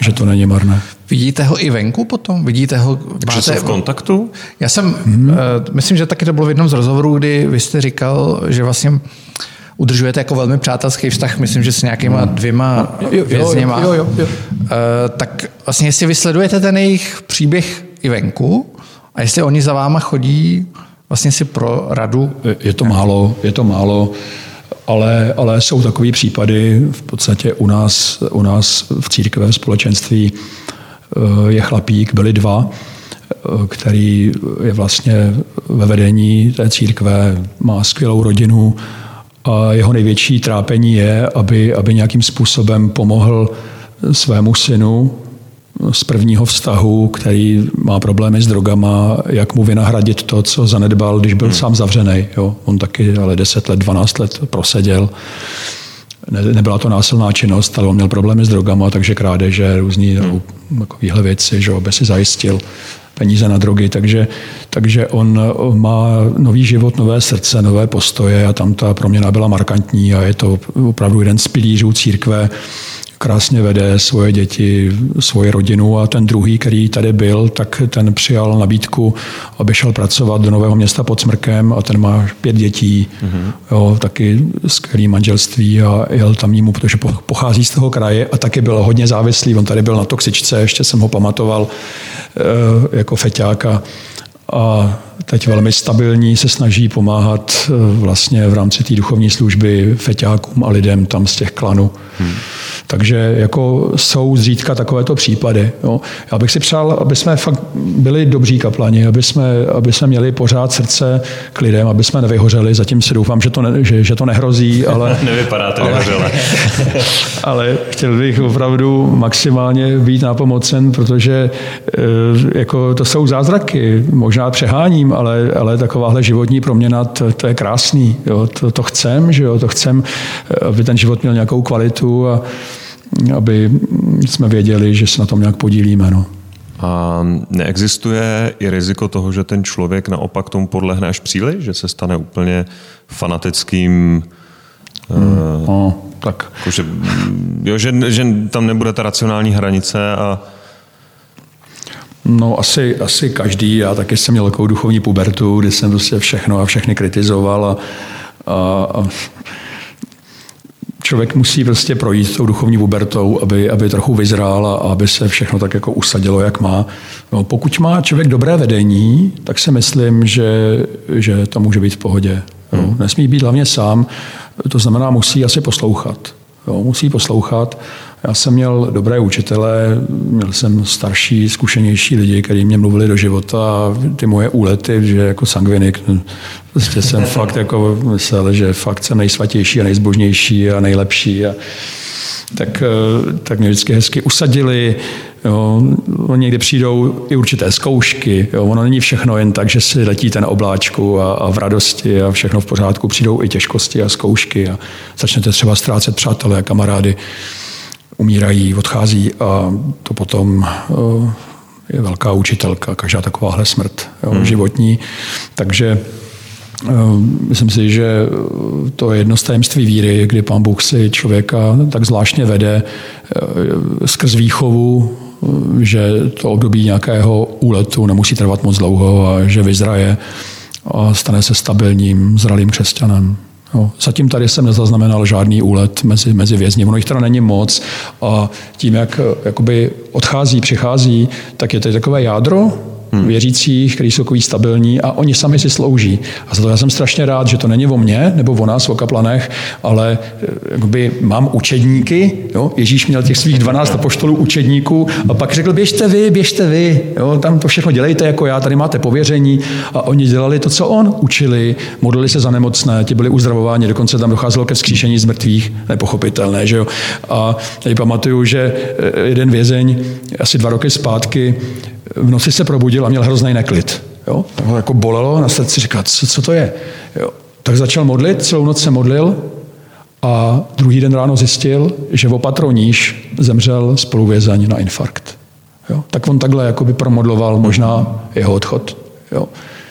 že to není marné. Vidíte ho i venku potom? Vidíte ho? Máte... Že v kontaktu? Já jsem, hmm. uh, myslím, že taky to bylo v jednom z rozhovorů, kdy vy jste říkal, že vlastně udržujete jako velmi přátelský vztah, myslím, že s nějakýma hmm. dvěma vězněma. Jo, jo, jo, jo. Uh, tak vlastně jestli vysledujete ten jejich příběh i venku a jestli oni za váma chodí vlastně si pro radu. Je to málo, je to málo ale, ale jsou takové případy, v podstatě u nás, u nás v církve, v společenství je chlapík, byli dva, eh, který je vlastně ve vedení té církve, má skvělou rodinu a jeho největší trápení je, aby, aby nějakým způsobem pomohl svému synu, z prvního vztahu, který má problémy s drogama, jak mu vynahradit to, co zanedbal, když byl hmm. sám zavřený. Jo. On taky ale 10 let, 12 let proseděl. Ne, nebyla to násilná činnost, ale on měl problémy s drogama, takže krádeže, různý hmm. takovéhle věci, že aby si zajistil peníze na drogy, takže, takže on má nový život, nové srdce, nové postoje a tam ta proměna byla markantní a je to opravdu jeden z pilířů církve, krásně vede svoje děti, svoji rodinu a ten druhý, který tady byl, tak ten přijal nabídku, aby šel pracovat do Nového města pod Smrkem a ten má pět dětí, mm-hmm. jo, taky skvělý manželství a jel tam jímu, protože pochází z toho kraje a taky byl hodně závislý. On tady byl na toxičce, ještě jsem ho pamatoval eh, jako feťáka a teď velmi stabilní se snaží pomáhat eh, vlastně v rámci té duchovní služby feťákům a lidem tam z těch klanů. Hmm. Takže jako jsou zřídka takovéto případy. Jo. Já bych si přál, aby jsme fakt byli dobří kaplani, aby jsme, aby jsme měli pořád srdce k lidem, aby jsme nevyhořeli. Zatím si doufám, že to, ne, že, že to nehrozí, ale... Nevypadá to ale, ale chtěl bych opravdu maximálně být nápomocen, protože eh, jako to jsou zázraky. Možná přeháním, ale, ale takováhle životní proměna, to, to je krásný. Jo. To, to chcem, že jo. to chcem, aby ten život měl nějakou kvalitu a aby jsme věděli, že se na tom nějak podílíme. No. A neexistuje i riziko toho, že ten člověk naopak tomu podlehne až příliš, že se stane úplně fanatickým Hmm, no, tak. Jako, že, jo, že, že tam nebude ta racionální hranice a No asi, asi každý. Já taky jsem měl takovou duchovní pubertu, kdy jsem prostě všechno a všechny kritizoval a, a, a člověk musí prostě projít tou duchovní pubertou, aby, aby trochu vyzrál a aby se všechno tak jako usadilo, jak má. No, pokud má člověk dobré vedení, tak si myslím, že, že to může být v pohodě. Jo. Nesmí být hlavně sám, to znamená, musí asi poslouchat. Jo. Musí poslouchat. Já jsem měl dobré učitele, měl jsem starší, zkušenější lidi, kteří mě mluvili do života a ty moje úlety, že jako sangvinik, prostě jsem fakt jako myslel, že fakt jsem nejsvatější a nejzbožnější a nejlepší. A, tak, tak mě vždycky hezky usadili, Jo, někdy přijdou i určité zkoušky. Jo, ono není všechno jen tak, že si letíte na obláčku a, a v radosti a všechno v pořádku. Přijdou i těžkosti a zkoušky a začnete třeba ztrácet přátelé a kamarády. Umírají, odchází a to potom je velká učitelka, každá takováhle smrt jo, hmm. životní. Takže Myslím si, že to je jedno z tajemství víry, kdy pán Bůh si člověka tak zvláštně vede skrz výchovu, že to období nějakého úletu nemusí trvat moc dlouho a že vyzraje a stane se stabilním, zralým křesťanem. Jo. Zatím tady jsem nezaznamenal žádný úlet mezi, mezi vězni. Ono jich teda není moc a tím, jak jakoby odchází, přichází, tak je to takové jádro, hmm. věřících, kteří jsou takový stabilní a oni sami si slouží. A za to já jsem strašně rád, že to není o mně nebo o nás, o kaplanech, ale eh, jakoby mám učedníky. Jo? Ježíš měl těch svých 12 poštolů učedníků a pak řekl, běžte vy, běžte vy, jo? tam to všechno dělejte jako já, tady máte pověření. A oni dělali to, co on učili, modlili se za nemocné, ti byli uzdravováni, dokonce tam docházelo ke vzkříšení z mrtvých, nepochopitelné. Že jo? A tady pamatuju, že eh, jeden vězeň asi dva roky zpátky v noci se probudil a měl hrozný neklid. Jo? Tak ho jako bolelo na srdci, říká, co, co to je? Jo? Tak začal modlit, celou noc se modlil a druhý den ráno zjistil, že o patro níž zemřel spoluvězeň na infarkt. Jo? Tak on takhle jakoby promodloval možná jeho odchod. Jo?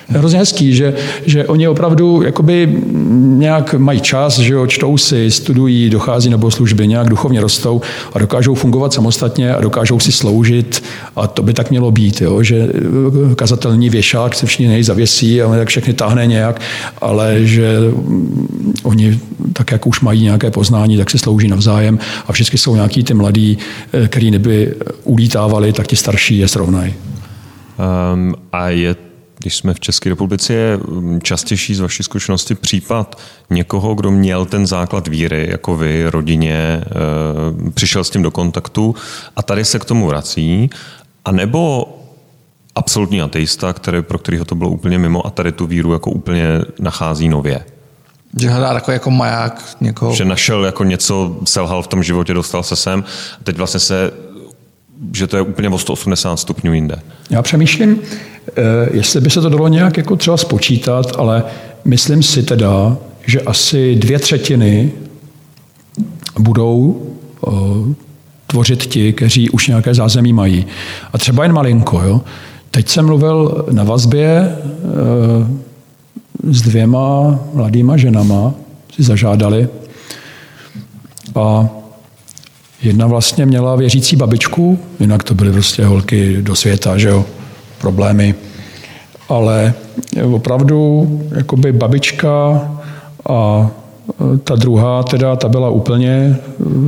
Hrozně hezký, že, že oni opravdu jakoby nějak mají čas, že jo, čtou si, studují, dochází nebo služby, nějak duchovně rostou a dokážou fungovat samostatně a dokážou si sloužit a to by tak mělo být, jo, že kazatelní věšák se všichni nej zavěsí a tak všechny táhne nějak, ale že oni tak, jak už mají nějaké poznání, tak si slouží navzájem a vždycky jsou nějaký ty mladí, eh, který neby ulítávali, tak ti starší je srovnají. Um, a je když jsme v České republice, je mm, častější z vaší zkušenosti případ někoho, kdo měl ten základ víry, jako vy, rodině, eh, přišel s tím do kontaktu a tady se k tomu vrací, a nebo absolutní ateista, který, pro kterého to bylo úplně mimo a tady tu víru jako úplně nachází nově. Že hledá takový jako maják někoho. Že našel jako něco, selhal v tom životě, dostal se sem a teď vlastně se že to je úplně o 180 stupňů jinde. Já přemýšlím, jestli by se to dalo nějak jako třeba spočítat, ale myslím si teda, že asi dvě třetiny budou eh, tvořit ti, kteří už nějaké zázemí mají. A třeba jen malinko. Jo? Teď jsem mluvil na vazbě e, s dvěma mladýma ženama, si zažádali. A Jedna vlastně měla věřící babičku, jinak to byly prostě holky do světa, že jo, problémy. Ale opravdu jakoby babička a ta druhá teda, ta byla úplně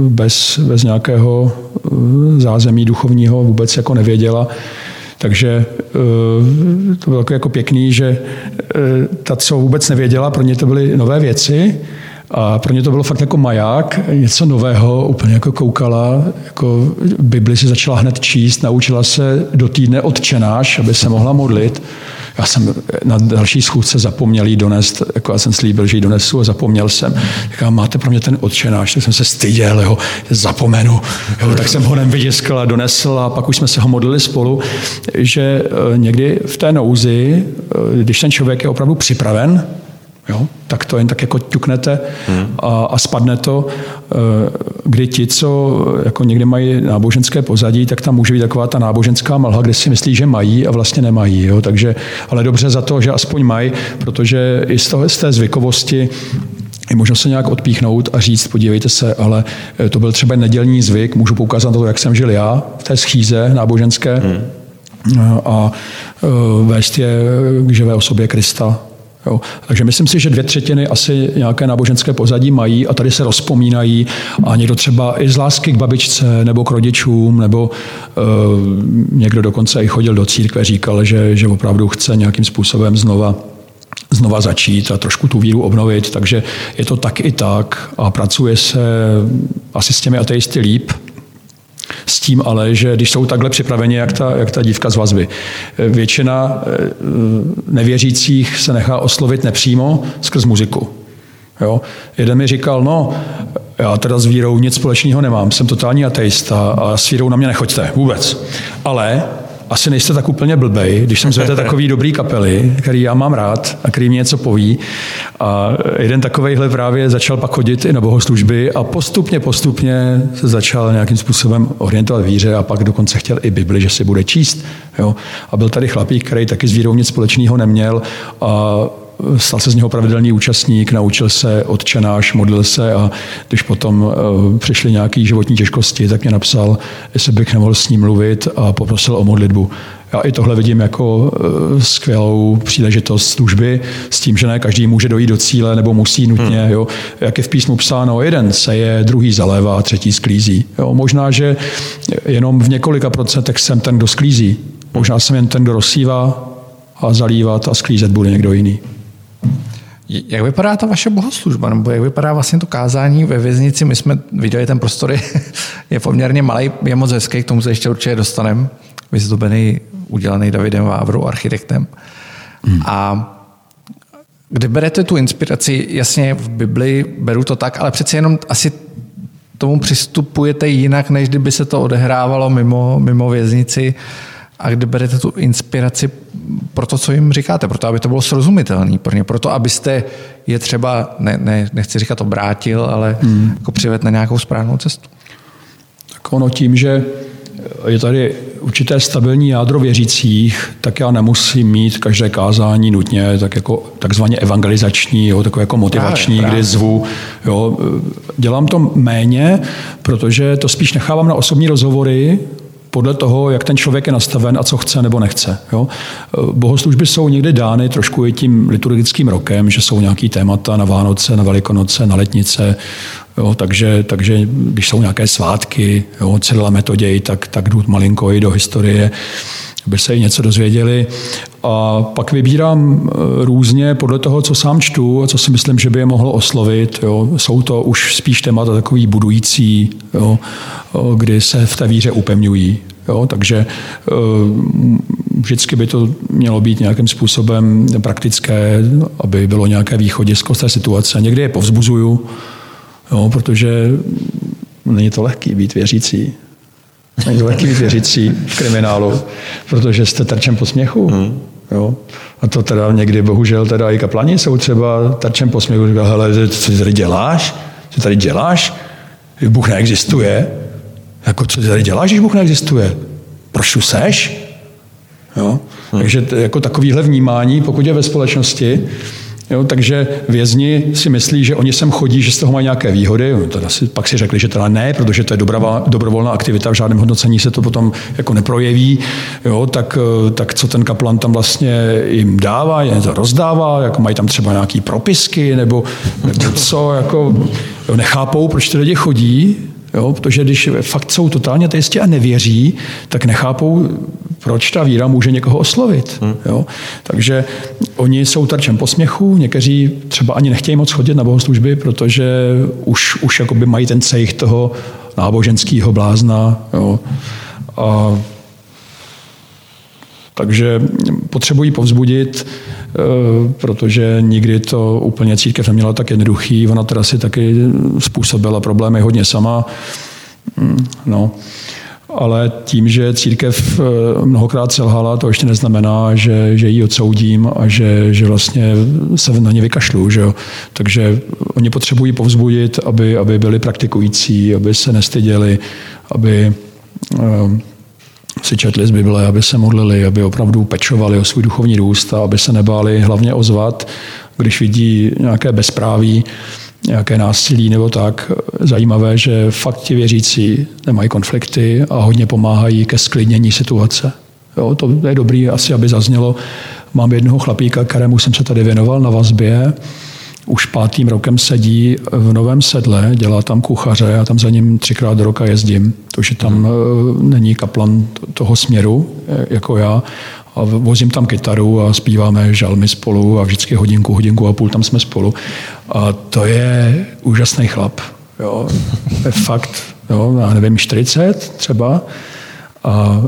bez, bez nějakého eh, zázemí duchovního, vůbec jako nevěděla. Takže to bylo jako pěkný, že ta, co vůbec nevěděla, pro ně to byly nové věci, a pro ně to bylo fakt jako maják, něco nového, úplně jako koukala, jako Bibli si začala hned číst, naučila se do týdne odčenáš, aby se mohla modlit. Já jsem na další schůzce zapomněl jí donést, jako já jsem slíbil, že ji donesu a zapomněl jsem. Říká, máte pro mě ten odčenáš, tak jsem se styděl, jo, zapomenu. Jo, tak jsem ho nevytiskl a donesl a pak už jsme se ho modlili spolu, že eh, někdy v té nouzi, eh, když ten člověk je opravdu připraven, Jo? Tak to jen tak jako ťuknete hmm. a, a spadne to, eh, kdy ti, co jako někdy mají náboženské pozadí, tak tam může být taková ta náboženská mlha, kde si myslí, že mají a vlastně nemají. Jo? Takže, ale dobře za to, že aspoň mají, protože i z, toho, z té zvykovosti je možno se nějak odpíchnout a říct, podívejte se, ale eh, to byl třeba nedělní zvyk, můžu poukázat na to, jak jsem žil já v té schýze náboženské hmm. a eh, vést je k živé osobě Krista, Jo. Takže myslím si, že dvě třetiny asi nějaké náboženské pozadí mají a tady se rozpomínají a někdo třeba i z lásky k babičce nebo k rodičům, nebo e, někdo dokonce i chodil do církve, říkal, že, že opravdu chce nějakým způsobem znova znova začít a trošku tu víru obnovit, takže je to tak i tak a pracuje se asi s těmi ateisty líp, s tím ale, že když jsou takhle připraveni, jak ta, jak ta dívka z vazby. Většina eh, nevěřících se nechá oslovit nepřímo skrz muziku. Jo? Jeden mi říkal, no, já teda s vírou nic společného nemám, jsem totální ateista a s vírou na mě nechoďte vůbec. Ale asi nejste tak úplně blbej, když jsem zvete takový dobrý kapely, který já mám rád a který mě něco poví. A jeden takovejhle právě začal pak chodit i na bohoslužby a postupně, postupně se začal nějakým způsobem orientovat víře a pak dokonce chtěl i Bibli, že si bude číst. Jo. A byl tady chlapík, který taky s vírou nic společného neměl a stal se z něho pravidelný účastník, naučil se odčenáš, modlil se a když potom eh, přišly nějaké životní těžkosti, tak mě napsal, jestli bych nemohl s ním mluvit a poprosil o modlitbu. Já i tohle vidím jako eh, skvělou příležitost služby s tím, že ne každý může dojít do cíle nebo musí nutně. Hmm. Jo. Jak je v písmu psáno, jeden se je, druhý zalévá, třetí sklízí. Jo. Možná, že jenom v několika procentech jsem ten, kdo sklízí. Možná jsem jen ten, kdo rozsívá a zalívat a sklízet bude někdo jiný. Jak vypadá ta vaše bohoslužba, nebo jak vypadá vlastně to kázání ve věznici? My jsme viděli, ten prostor je, je poměrně malý, je moc hezký, k tomu se ještě určitě dostaneme. Vyzdobený, udělaný Davidem Vávrou, architektem. Hmm. A kde berete tu inspiraci? Jasně, v Bibli beru to tak, ale přece jenom asi tomu přistupujete jinak, než kdyby se to odehrávalo mimo, mimo věznici a kde berete tu inspiraci pro to, co jim říkáte, proto, aby to bylo srozumitelné pro ně, proto, abyste je třeba, ne, ne, nechci říkat obrátil, ale hmm. jako přived na nějakou správnou cestu. Tak ono tím, že je tady určité stabilní jádro věřících, tak já nemusím mít každé kázání nutně tak jako takzvaně evangelizační, jo, takové jako motivační, právě, právě. kdy zvu. Jo. Dělám to méně, protože to spíš nechávám na osobní rozhovory, podle toho, jak ten člověk je nastaven a co chce nebo nechce. Jo? Bohoslužby jsou někdy dány trošku i tím liturgickým rokem, že jsou nějaký témata na Vánoce, na Velikonoce, na Letnice, jo? Takže, takže když jsou nějaké svátky, jo? Cyrila Metoděj, tak, tak jdu malinko i do historie, aby se i něco dozvěděli. A pak vybírám e, různě podle toho, co sám čtu a co si myslím, že by je mohlo oslovit. Jo. Jsou to už spíš témata takový budující, jo, kdy se v té víře upevňují. Jo. Takže e, vždycky by to mělo být nějakým způsobem praktické, aby bylo nějaké východisko z té situace. Někdy je povzbuzuju, jo, protože není to lehký být věřící. Není být věřící v kriminálu, protože jste terčem posměchu. Hmm. Jo? A to teda někdy, bohužel, teda i kaplani jsou třeba terčem posměchu. Říká, hele, co tady děláš? Co tady děláš? Bůh neexistuje. Jako, co tady děláš, když Bůh neexistuje? Proč tu seš? Jo? Hmm. Takže jako takovýhle vnímání, pokud je ve společnosti, Jo, takže vězni si myslí, že oni sem chodí, že z toho mají nějaké výhody. Teda si, pak si řekli, že teda ne, protože to je dobrá, dobrovolná aktivita, v žádném hodnocení se to potom jako neprojeví. Jo, tak, tak co ten kaplan tam vlastně jim dává, je to rozdává, jako mají tam třeba nějaké propisky, nebo, nebo co, jako, jo, nechápou, proč ty lidi chodí, Jo, protože když fakt jsou totálně ateisti a nevěří, tak nechápou, proč ta víra může někoho oslovit. Hmm. Jo. Takže oni jsou tarčem posměchu, někteří třeba ani nechtějí moc chodit na bohoslužby, protože už, už jakoby mají ten cejch toho náboženského blázna. Jo. A takže potřebují povzbudit, protože nikdy to úplně církev neměla tak jednoduchý. Ona teda si taky způsobila problémy hodně sama. Hmm, no. Ale tím, že církev eh, mnohokrát selhala, to ještě neznamená, že, že ji odsoudím a že, že vlastně se na ně vykašlu. Že jo? Takže oni potřebují povzbudit, aby, aby byli praktikující, aby se nestyděli, aby eh, si četli z Bible, aby se modlili, aby opravdu pečovali o svůj duchovní růst a aby se nebáli hlavně ozvat, když vidí nějaké bezpráví, nějaké násilí nebo tak. Zajímavé, že fakt ti věřící nemají konflikty a hodně pomáhají ke sklidnění situace. Jo, to je dobrý asi, aby zaznělo. Mám jednoho chlapíka, kterému jsem se tady věnoval na vazbě, už pátým rokem sedí v Novém sedle, dělá tam kuchaře a tam za ním třikrát do roka jezdím, protože tam hmm. není kaplan toho směru, e, jako já. a vozím tam kytaru a zpíváme žalmy spolu a vždycky hodinku, hodinku a půl tam jsme spolu. A to je úžasný chlap. Jo. Je fakt, jo, já nevím, 40 třeba. A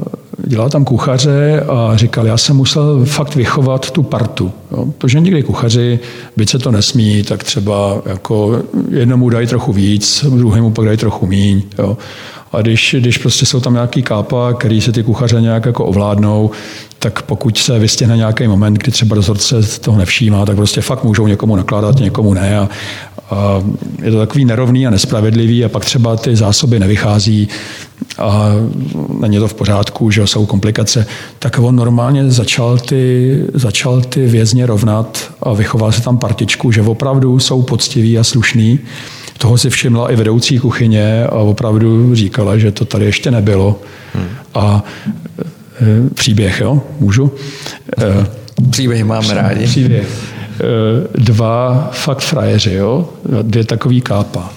dělal tam kuchaře a říkal, já jsem musel fakt vychovat tu partu. Jo. Protože někdy kuchaři, byť se to nesmí, tak třeba jako jednomu dají trochu víc, druhému pak dají trochu míň. Jo. A když, když prostě jsou tam nějaký kápa, který se ty kuchaře nějak jako ovládnou, tak pokud se vystěhne nějaký moment, kdy třeba dozorce toho nevšímá, tak prostě fakt můžou někomu nakládat, někomu ne. A, a je to takový nerovný a nespravedlivý a pak třeba ty zásoby nevychází a není to v pořádku, že jsou komplikace, tak on normálně začal ty, začal ty vězně rovnat a vychoval se tam partičku, že opravdu jsou poctiví a slušní. Toho si všimla i vedoucí kuchyně a opravdu říkala, že to tady ještě nebylo. Hmm. A e, příběh, jo? Můžu? E, Příběhy máme rádi. Příběh. E, dva fakt frajeři, jo? Dvě takový kápa,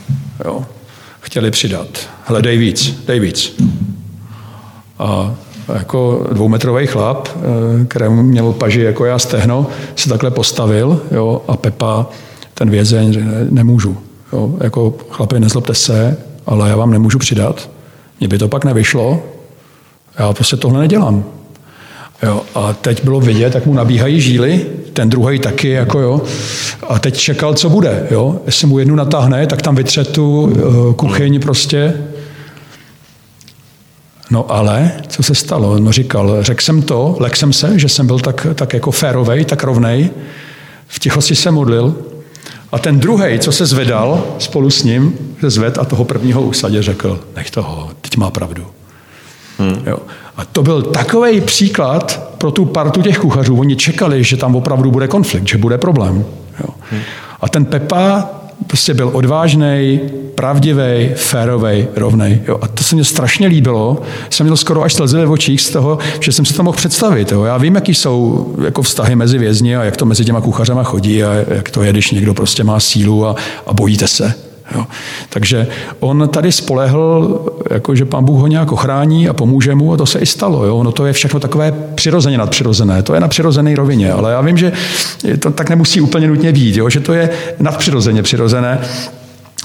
jo? Chtěli přidat. Hele, dej víc, dej víc. A jako dvoumetrový chlap, kterému měl paži jako já stehno, se takhle postavil jo, a Pepa, ten vězeň, nemůžu. Jo, jako chlapi, nezlobte se, ale já vám nemůžu přidat. Mně by to pak nevyšlo. Já prostě tohle nedělám. Jo, a teď bylo vidět, jak mu nabíhají žíly, ten druhý taky, jako jo. A teď čekal, co bude, jo. Jestli mu jednu natáhne, tak tam vytře tu uh, kuchyň prostě. No ale, co se stalo? No říkal, řekl jsem to, lek jsem se, že jsem byl tak, tak jako férovej, tak rovnej. V tichosti se modlil a ten druhý, co se zvedal spolu s ním, se zved a toho prvního usadě řekl, nech toho, teď má pravdu. Hmm. Jo. A to byl takový příklad pro tu partu těch kuchařů. Oni čekali, že tam opravdu bude konflikt, že bude problém. Jo. Hmm. A ten Pepa prostě byl odvážný, pravdivý, férový, rovný. A to se mně strašně líbilo. Jsem měl skoro až slzy v očích z toho, že jsem si to mohl představit. Jo. Já vím, jaký jsou jako vztahy mezi vězni a jak to mezi těma kuchařama chodí a jak to je, když někdo prostě má sílu a, a bojíte se. Jo. Takže on tady spolehl, jako že pán Bůh ho nějak ochrání a pomůže mu a to se i stalo. Jo. No to je všechno takové přirozeně nadpřirozené. To je na přirozené rovině, ale já vím, že to tak nemusí úplně nutně být, jo. že to je nadpřirozeně přirozené.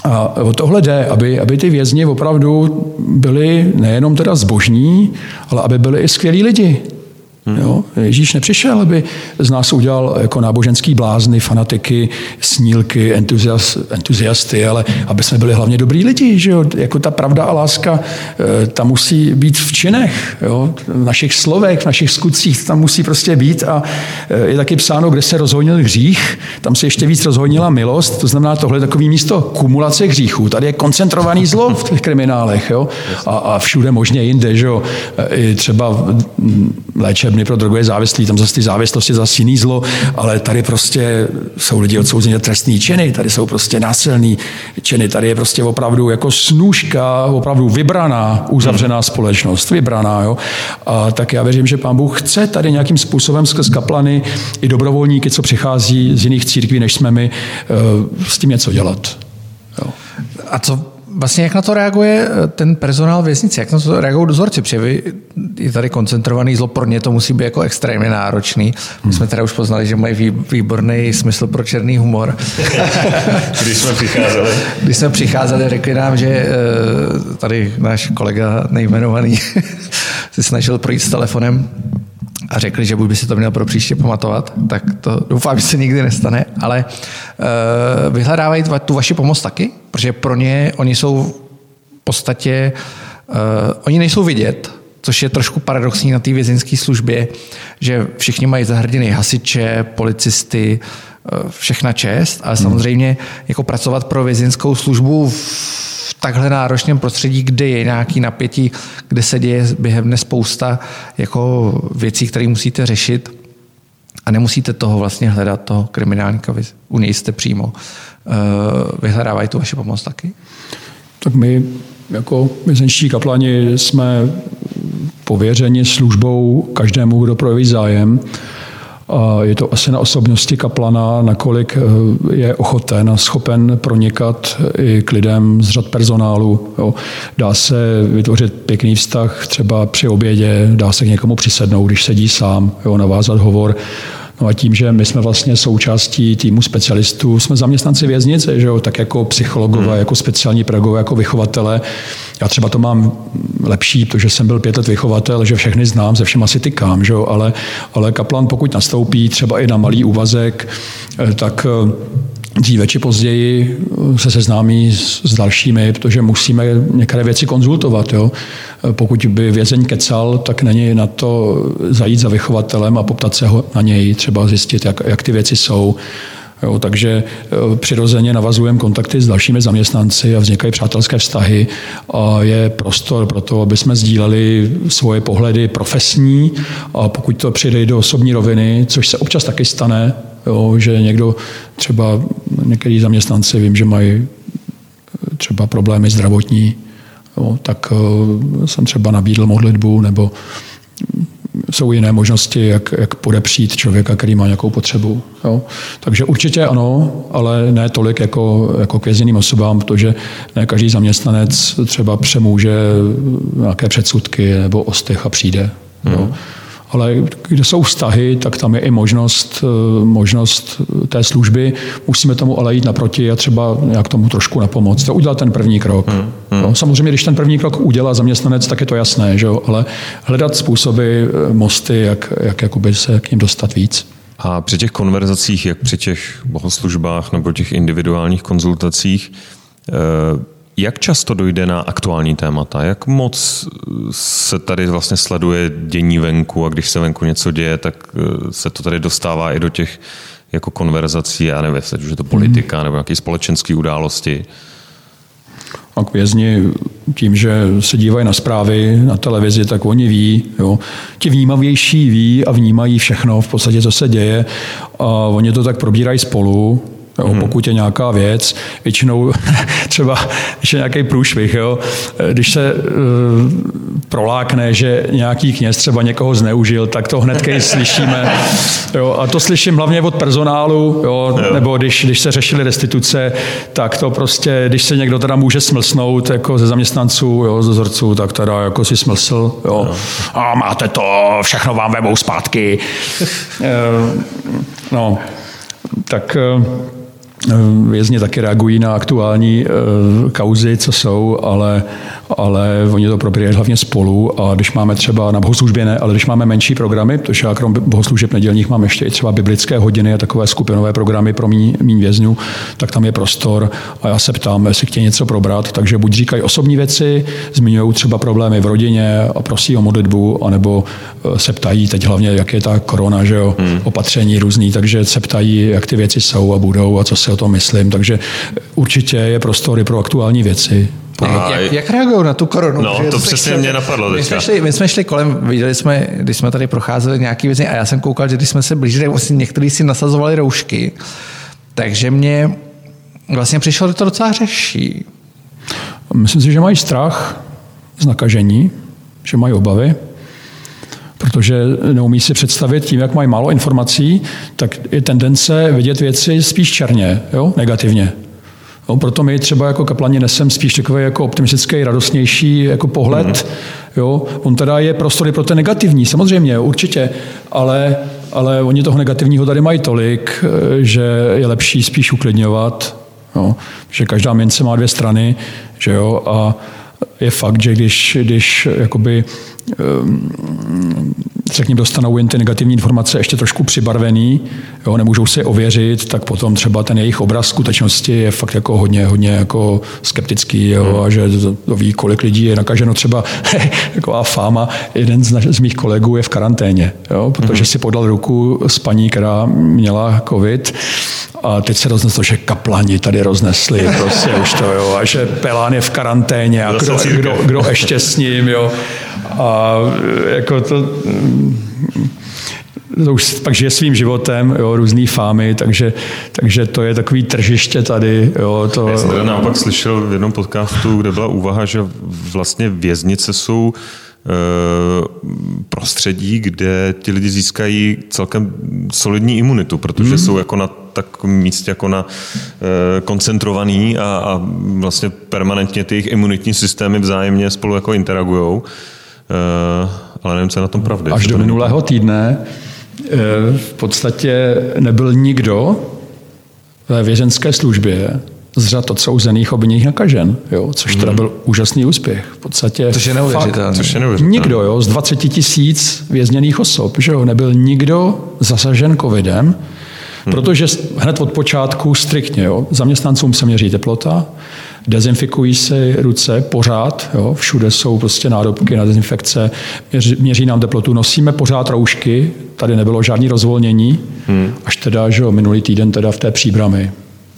A o tohle jde, aby, aby ty vězni opravdu byli nejenom teda zbožní, ale aby byli i skvělí lidi. Hmm. Jo? Ježíš nepřišel, aby z nás udělal jako náboženský blázny, fanatiky, snílky, entuziast, entuziasty, ale aby jsme byli hlavně dobrý lidi. Že jo? Jako ta pravda a láska, eh, ta musí být v činech, jo? v našich slovech, v našich skutcích, tam musí prostě být a eh, je taky psáno, kde se rozhodnil hřích, tam se ještě víc rozhodnila milost, to znamená tohle je takový místo kumulace hříchů. Tady je koncentrovaný zlo v těch kriminálech jo? A, a všude možně jinde, že jo? Eh, I třeba léčebny pro drogové závislí, tam zase ty závislosti zase jiný zlo, ale tady prostě jsou lidi odsouzeni za trestní činy, tady jsou prostě násilní činy, tady je prostě opravdu jako snůžka, opravdu vybraná, uzavřená hmm. společnost, vybraná. Jo? A tak já věřím, že pán Bůh chce tady nějakým způsobem skrz kaplany i dobrovolníky, co přichází z jiných církví, než jsme my, eh, s tím něco dělat. Jo. A co Vlastně jak na to reaguje eh, ten personál věznice, jak na to reagují dozorci, protože je tady koncentrovaný zlo, pro ně to musí být jako extrémně náročný. My jsme teda už poznali, že mají výborný smysl pro černý humor. Když jsme přicházeli. Když jsme přicházeli, řekli nám, že eh, tady náš kolega nejmenovaný se snažil projít s telefonem a řekli, že buď by si to měl pro příště pamatovat, tak to doufám, že se nikdy nestane, ale uh, vyhledávají tu vaši pomoc taky, protože pro ně oni jsou v podstatě, uh, oni nejsou vidět, což je trošku paradoxní na té vězinské službě, že všichni mají zahrdiny hasiče, policisty, uh, všechna čest, ale hmm. samozřejmě jako pracovat pro vězinskou službu v takhle náročném prostředí, kde je nějaký napětí, kde se děje během dne spousta jako věcí, které musíte řešit a nemusíte toho vlastně hledat, toho kriminálníka, vy u něj jste přímo. Eh, vyhledávají tu vaši pomoc taky? Tak my jako vězenští kaplani jsme pověřeni službou každému, kdo projeví zájem. A je to asi na osobnosti kaplana, nakolik je ochoten a schopen pronikat i k lidem z řad personálu. Jo. Dá se vytvořit pěkný vztah třeba při obědě, dá se k někomu přisednout, když sedí sám, jo, navázat hovor. No a tím, že my jsme vlastně součástí týmu specialistů, jsme zaměstnanci věznice, že jo, tak jako psychologové, hmm. jako speciální pedagogové, jako vychovatele. Já třeba to mám lepší, protože jsem byl pět let vychovatel, že všechny znám, ze všem asi tykám, že jo, ale, ale kaplan pokud nastoupí třeba i na malý úvazek, eh, tak eh, dříve či později se seznámí s, s dalšími, protože musíme některé věci konzultovat. Jo. Pokud by vězeň kecal, tak není na to zajít za vychovatelem a poptat se ho na něj, třeba zjistit, jak, jak ty věci jsou. Jo, takže e, přirozeně navazujeme kontakty s dalšími zaměstnanci a vznikají přátelské vztahy a je prostor pro to, aby jsme sdíleli svoje pohledy profesní a pokud to přijde do osobní roviny, což se občas taky stane, jo, že někdo třeba, některý zaměstnanci vím, že mají třeba problémy zdravotní, jo, tak e, jsem třeba nabídl modlitbu nebo jsou jiné možnosti, jak, jak podepřít člověka, který má nějakou potřebu. Jo. Takže určitě ano, ale ne tolik jako, jako k vězněným osobám, protože ne každý zaměstnanec třeba přemůže nějaké předsudky nebo ostych a přijde. Hmm. Ale kde jsou vztahy, tak tam je i možnost, eh, možnost té služby. Musíme tomu ale jít naproti a třeba nějak tomu trošku napomoct. To udělat ten první krok. Hmm, hmm. No, samozřejmě, když ten první krok udělá zaměstnanec, tak je to jasné, že jo? ale hledat způsoby, eh, mosty, jak, jak jakoby se k ním dostat víc. A při těch konverzacích, jak při těch bohoslužbách nebo těch individuálních konzultacích, eh, jak často dojde na aktuální témata? Jak moc se tady vlastně sleduje dění venku a když se venku něco děje, tak eh, se to tady dostává i do těch jako konverzací, já nevím, už je to politika hmm. nebo nějaké společenské události? A k vězni tím, že se dívají na zprávy na televizi, tak oni ví. Jo. Ti vnímavější ví a vnímají všechno v podstatě, co se děje. A oni to tak probírají spolu Jo, hmm. Pokud je nějaká věc, většinou třeba, když je nějaký průšvih, jo, když se uh, prolákne, že nějaký kněz třeba někoho zneužil, tak to hned slyšíme. Jo, a to slyším hlavně od personálu, jo, jo. nebo když, když se řešily restituce, tak to prostě, když se někdo teda může smlsnout jako ze zaměstnanců, jo, ze zorců, tak teda jako si smlsl. Jo. Jo. A máte to, všechno vám vemou zpátky. no, tak Vězně taky reagují na aktuální eh, kauzy, co jsou, ale, ale oni to probírají hlavně spolu a když máme třeba na bohoslužbě ne, ale když máme menší programy, protože já krom bohoslužeb nedělních mám ještě i třeba biblické hodiny a takové skupinové programy pro mý, mý vězňů, tak tam je prostor a já se ptám, jestli chtějí něco probrat, takže buď říkají osobní věci, zmiňují třeba problémy v rodině a prosí o modlitbu, anebo eh, se ptají teď hlavně, jak je ta korona, že jo, hmm. opatření různý, takže se ptají, jak ty věci jsou a budou a co se o tom myslím. Takže určitě je prostory pro aktuální věci. A jak, jak reagují na tu koronu? No, to přesně mě napadlo my jsme, šli, my jsme šli kolem, viděli jsme, když jsme tady procházeli nějaký věci a já jsem koukal, že když jsme se blížili, vlastně někteří si nasazovali roušky, takže mě vlastně přišlo, že to docela řeší. Myslím si, že mají strach z nakažení, že mají obavy protože neumí si představit tím, jak mají málo informací, tak je tendence vidět věci spíš černě, jo? negativně. Jo, proto my třeba jako kaplani nesem spíš takový jako optimistický, radostnější jako pohled. Mm. Jo. On teda je prostory pro ten negativní, samozřejmě, určitě, ale, ale oni toho negativního tady mají tolik, že je lepší spíš uklidňovat, jo. že každá mince má dvě strany, že jo, a je fakt, že když, když jakoby Ehm, se k ním dostanou jen ty negativní informace ještě trošku přibarvený, jo, nemůžou si ověřit, tak potom třeba ten jejich obraz skutečnosti je fakt jako hodně, hodně jako skeptický, jo, hmm. a že to, to ví, kolik lidí je nakaženo. Třeba taková fáma, jeden z, naš, z mých kolegů je v karanténě, jo, protože hmm. si podal ruku s paní, která měla covid a teď se rozneslo, že kaplani tady roznesli prostě už to, jo, a že Pelán je v karanténě a kdo, kdo, kdo ještě s ním, jo. A jako to, to už pak žije svým životem, jo, různý fámy, takže, takže to je takový tržiště tady. Jo, to... Já jsem naopak slyšel v jednom podcastu, kde byla úvaha, že vlastně věznice jsou prostředí, kde ti lidi získají celkem solidní imunitu, protože hmm. jsou jako na takovém místě jako na koncentrovaný a, a vlastně permanentně ty jejich imunitní systémy vzájemně spolu jako interagujou. Ale nevím, co je na tom pravdy. Až do minulého týdne v podstatě nebyl nikdo ve věřenské službě, z řad odsouzených obviněných nakažen, jo, což teda mhm. byl úžasný úspěch. V podstatě což je neuvěřitelné. Což je neuvěřitelné. Nikdo jo, z 20 tisíc vězněných osob, že jo, nebyl nikdo zasažen covidem, hmm. Protože hned od počátku striktně, jo, zaměstnancům se měří teplota, dezinfikují se ruce pořád, jo, všude jsou prostě nádobky na dezinfekce, měří, měří nám teplotu, nosíme pořád roušky, tady nebylo žádný rozvolnění, hmm. až teda, že jo, minulý týden teda v té příbrami.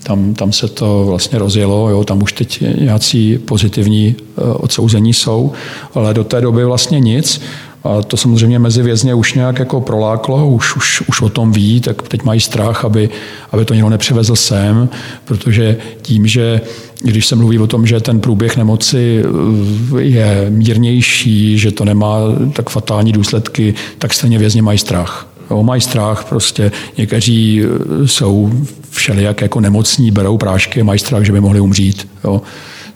Tam, tam se to vlastně rozjelo, jo, tam už teď nějací pozitivní eh, odsouzení jsou, ale do té doby vlastně nic. A to samozřejmě mezi vězně už nějak jako proláklo, už, už, už o tom ví, tak teď mají strach, aby, aby to někdo nepřivezl sem, protože tím, že když se mluví o tom, že ten průběh nemoci eh, je mírnější, že to nemá tak fatální důsledky, tak stejně vězně mají strach. Jo, mají strach, prostě někteří eh, jsou všelijak jako nemocní, berou prášky, mají strach, že by mohli umřít. Jo.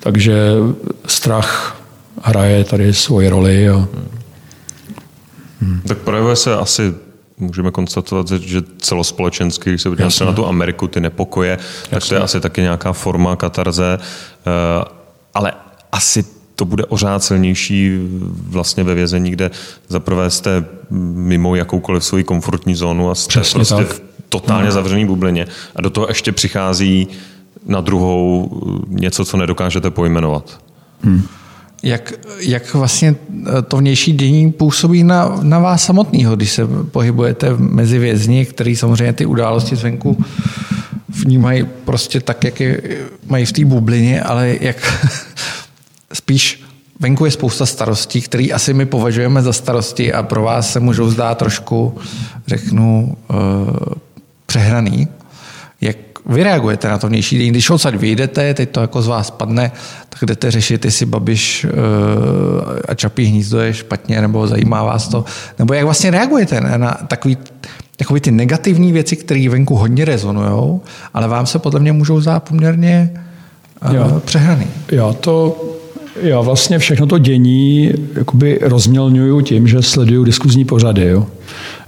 Takže strach hraje tady svoji roli. Jo. Hmm. Tak projevuje se asi můžeme konstatovat, že celospolečensky, když se podíváme na tu Ameriku, ty nepokoje, Jasně. tak to je asi taky nějaká forma katarze, eh, ale asi to bude ořád silnější vlastně ve vězení, kde zaprvé jste mimo jakoukoliv svoji komfortní zónu a jste Přesně prostě tak. v totálně hmm. zavřený bublině a do toho ještě přichází na druhou něco, co nedokážete pojmenovat. Hmm. Jak, jak vlastně to vnější dění působí na, na vás samotného, když se pohybujete mezi vězni, který samozřejmě ty události zvenku vnímají prostě tak, jak je, mají v té bublině, ale jak spíš venku je spousta starostí, které asi my považujeme za starosti a pro vás se můžou zdát trošku, řeknu, uh, přehraný. Vy reagujete na to vnější dění? Když odsaď vyjdete, teď to jako z vás padne, tak jdete řešit, jestli Babiš uh, a Čapí hnízdo je špatně, nebo zajímá vás to. Nebo jak vlastně reagujete na, takový, takový ty negativní věci, které venku hodně rezonují, ale vám se podle mě můžou zdát poměrně uh, já, přehraný. Já to já vlastně všechno to dění jakoby rozmělňuju tím, že sleduju diskuzní pořady. Jo.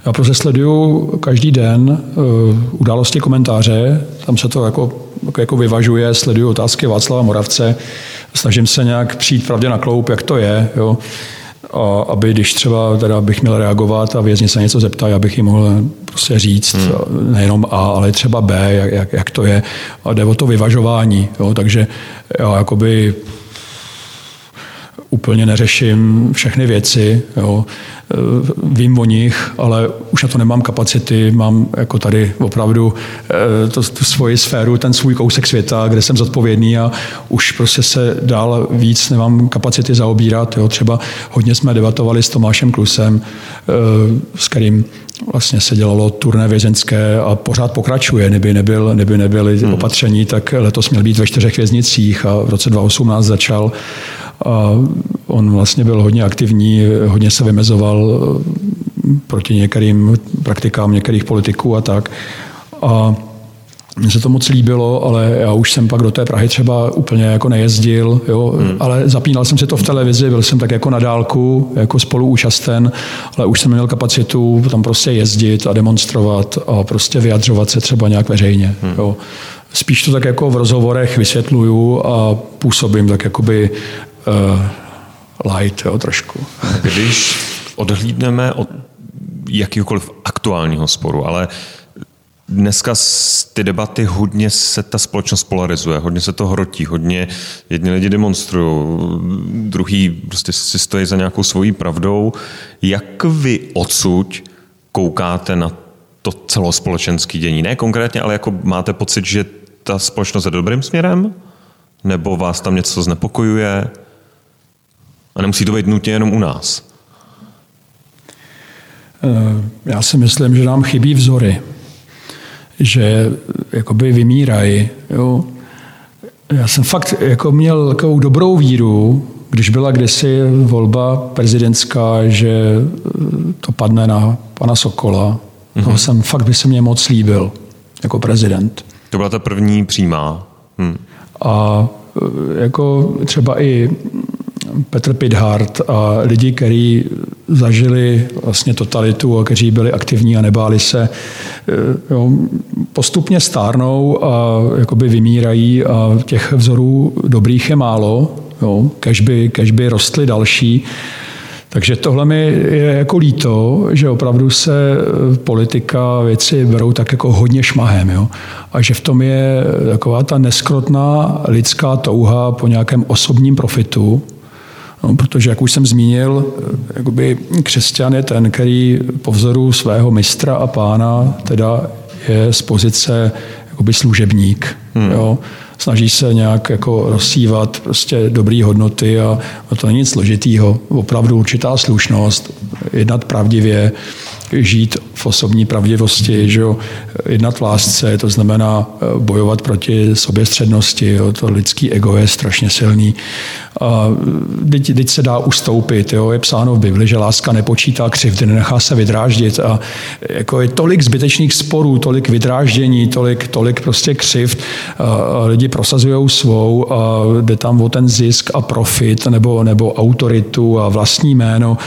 Já prostě sleduju každý den uh, události komentáře, tam se to jako, jako vyvažuje, sleduju otázky Václava Moravce, snažím se nějak přijít pravdě na kloup, jak to je. Jo. A aby když třeba teda bych měl reagovat a vězni se něco zeptají, abych jim mohl prostě říct hmm. nejenom A, ale třeba B, jak, jak, jak to je. A jde o to vyvažování. Jo. Takže já jakoby úplně neřeším všechny věci, jo. E, vím o nich, ale už na to nemám kapacity, mám jako tady opravdu e, to, tu svoji sféru, ten svůj kousek světa, kde jsem zodpovědný a už prostě se dál víc nemám kapacity zaobírat. Jo. Třeba hodně jsme debatovali s Tomášem Klusem, e, s kterým vlastně se dělalo turné vězenské a pořád pokračuje. Neby, nebyl, neby nebyly hmm. opatření, tak letos měl být ve čtyřech věznicích a v roce 2018 začal a on vlastně byl hodně aktivní, hodně se vymezoval proti některým praktikám některých politiků a tak. A mně se to moc líbilo, ale já už jsem pak do té Prahy třeba úplně jako nejezdil, jo, hmm. ale zapínal jsem si to v televizi, byl jsem tak jako na dálku, jako spoluúčasten, ale už jsem měl kapacitu tam prostě jezdit a demonstrovat a prostě vyjadřovat se třeba nějak veřejně. Hmm. Jo. Spíš to tak jako v rozhovorech vysvětluju a působím tak jakoby uh, light jo, trošku. Když odhlídneme od jakýkoliv aktuálního sporu, ale dneska ty debaty hodně se ta společnost polarizuje, hodně se to hrotí, hodně jedni lidi demonstrují, druhý prostě si stojí za nějakou svojí pravdou. Jak vy odsud koukáte na to celospolečenské dění? Ne konkrétně, ale jako máte pocit, že ta společnost je dobrým směrem? Nebo vás tam něco znepokojuje? A nemusí to být nutně jenom u nás. Eh, já si myslím, že nám chybí vzory, že jakoby vymírají. Jo. Já jsem fakt jako měl takovou dobrou víru když byla kdysi volba prezidentská, že to padne na pana Sokola, mm-hmm. toho jsem fakt by se mě moc líbil jako prezident. To byla ta první přímá. Hm. A jako třeba i Petr Pidhart a lidi, kteří zažili vlastně totalitu a kteří byli aktivní a nebáli se, eh, jo, postupně stárnou a jakoby vymírají a těch vzorů dobrých je málo, jo, kež by, kež by rostly další. Takže tohle mi je jako líto, že opravdu se politika věci berou tak jako hodně šmahem. Jo? A že v tom je taková ta neskrotná lidská touha po nějakém osobním profitu, No, protože, jak už jsem zmínil, jakoby křesťan je ten, který po vzoru svého mistra a pána teda je z pozice jakoby služebník. Hmm. Jo? Snaží se nějak jako rozsívat prostě dobré hodnoty a, a to není nic složitýho. Opravdu určitá slušnost, jednat pravdivě, žít v osobní pravdivosti, že jo, jednat v lásce, to znamená eh, bojovat proti soběstřednosti, jo, to lidský ego je strašně silný. A teď, teď se dá ustoupit, jo, je psáno v Bibli, že láska nepočítá křivdy, nenechá se vydráždit a jako je tolik zbytečných sporů, tolik vydráždění, tolik, tolik prostě křivd, a lidi prosazují svou a jde tam o ten zisk a profit nebo, nebo autoritu a vlastní jméno.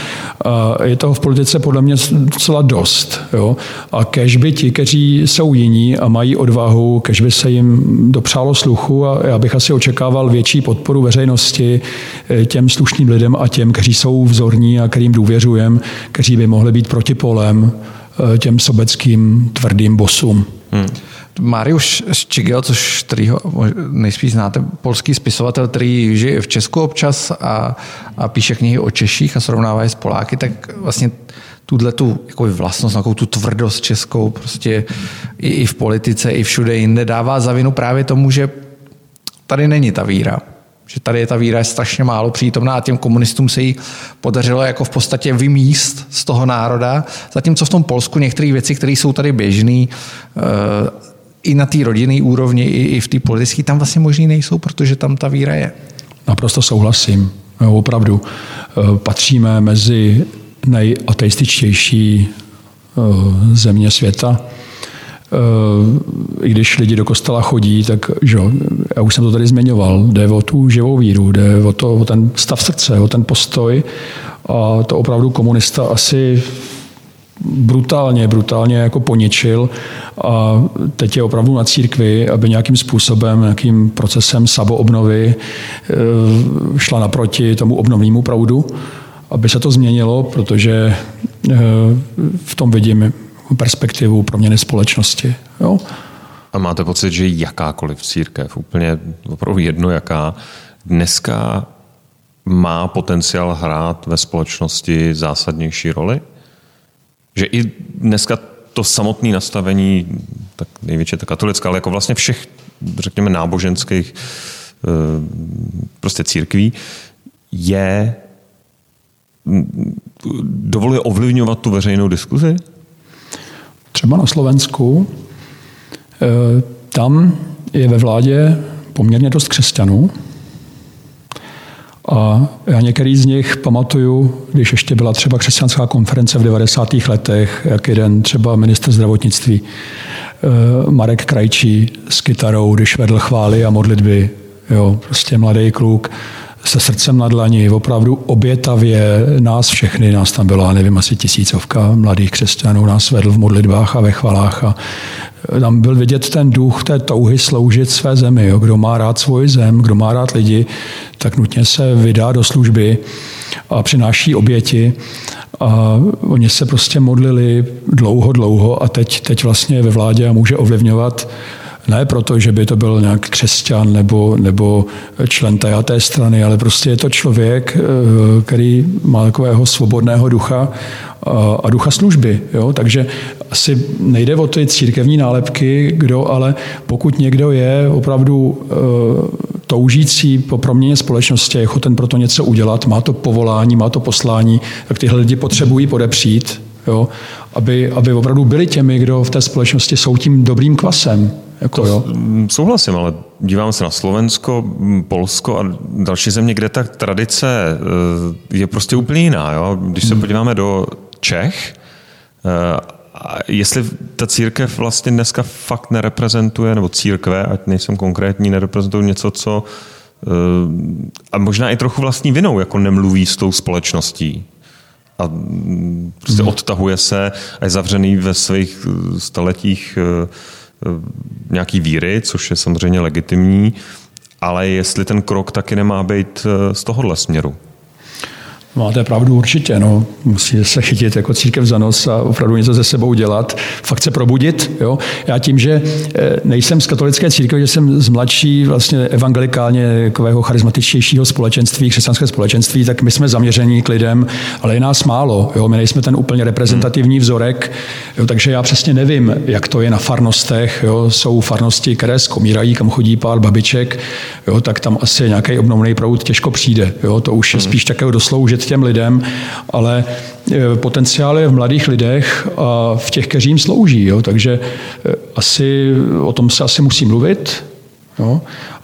A je toho v politice podle mě docela dost. Jo? A kež by ti, kteří jsou jiní a mají odvahu, kež by se jim dopřálo sluchu a já bych asi očekával větší podporu veřejnosti eh, těm slušným lidem a těm, kteří jsou vzorní a kterým důvěřujem, kteří by mohli být protipolem eh, těm sobeckým tvrdým bosům. Hmm. Mariusz Ščigel, což kterýho nejspíš znáte, polský spisovatel, který žije v Česku občas a, a píše knihy o Češích a srovnává je s Poláky, tak vlastně tuhle tu jako vlastnost, takovou tu tvrdost českou prostě i, i v politice, i všude jinde dává za vinu právě tomu, že tady není ta víra. Že tady je ta víra je strašně málo přítomná a těm komunistům se jí podařilo jako v podstatě vymíst z toho národa, zatímco v tom Polsku některé věci, které jsou tady běžné, eh, i na té rodinné úrovni, i, i v té politické, tam vlastně možný nejsou, protože tam ta víra je. Naprosto souhlasím. Opravdu eh, patříme mezi nejateističtější eh, země světa. Eh, I když lidi do kostela chodí, tak že, já už jsem to tady zmiňoval, jde o tu živou víru, jde o, to, o ten stav srdce, o ten postoj. A to opravdu komunista asi brutálně, brutálně jako poničil a teď je opravdu na církvi, aby nějakým způsobem, nějakým procesem saboobnovy eh, šla naproti tomu obnovnímu proudu aby se to změnilo, protože eh, v tom vidím perspektivu proměny společnosti. Jo? A máte pocit, že jakákoliv církev, úplně opravdu jedno jaká, dneska má potenciál hrát ve společnosti zásadnější roli? Že i dneska to samotné nastavení, tak největší ta katolická, ale jako vlastně všech, řekněme, náboženských eh, prostě církví, je dovoluje ovlivňovat tu veřejnou diskuzi? Třeba na Slovensku. E, tam je ve vládě poměrně dost křesťanů. A já některý z nich pamatuju, když ještě byla třeba křesťanská konference v 90. letech, jak jeden třeba minister zdravotnictví e, Marek Krajčí s kytarou, když vedl chvály a modlitby. Jo, prostě mladý kluk se srdcem na dlani, opravdu obětavě nás všechny, nás tam bylo, nevím, asi tisícovka mladých křesťanů, nás vedl v modlitbách a ve chvalách a tam byl vidět ten duch té touhy sloužit své zemi. Jo. Kdo má rád svoji zem, kdo má rád lidi, tak nutně se vydá do služby a přináší oběti. A oni se prostě modlili dlouho, dlouho a teď, teď vlastně ve vládě a může ovlivňovat ne proto, že by to byl nějak křesťan nebo, nebo člen té té strany, ale prostě je to člověk, eh, který má takového svobodného ducha a ducha služby. Jo? Takže asi nejde o ty církevní nálepky, kdo, ale pokud někdo je opravdu e, toužící po proměně společnosti, je ochoten pro to něco udělat, má to povolání, má to poslání, tak tyhle lidi potřebují podepřít, jo? Aby, aby opravdu byli těmi, kdo v té společnosti jsou tím dobrým kvasem. Jako, to jo. Souhlasím, ale dívám se na Slovensko, Polsko a další země, kde ta tradice eh, je prostě úplně jiná. Jo? Když se podíváme do Čech, eh, jestli ta církev vlastně dneska fakt nereprezentuje, nebo církve, ať nejsem konkrétní, nereprezentují něco, co a možná i trochu vlastní vinou, jako nemluví s tou společností a prostě hmm. odtahuje se a je zavřený ve svých staletích eh, eh, nějaký víry, což je samozřejmě legitimní, ale jestli ten krok taky nemá být eh, z tohohle směru. Máte pravdu určitě, no. Musíte se chytit jako církev za nos a opravdu něco se sebou dělat, fakt se probudit. Jo. Já tím, že eh, nejsem z katolické církve, že jsem z mladší vlastně evangelikálně takového charismatičtějšího společenství, křesťanské společenství, tak my jsme zaměření k lidem, ale je nás málo. Jo. My nejsme ten úplně reprezentativní vzorek, jo. takže já přesně nevím, jak to je na farnostech. Jo. Jsou farnosti, které skomírají, kam chodí pár babiček, jo, tak tam asi nějaký obnovný proud těžko přijde. Jo. To už je hmm. spíš takého dosloužit těm lidem, ale e, potenciál je v mladých lidech a v těch, kteří jim slouží. Jo? Takže e, asi o tom se asi musí mluvit jo?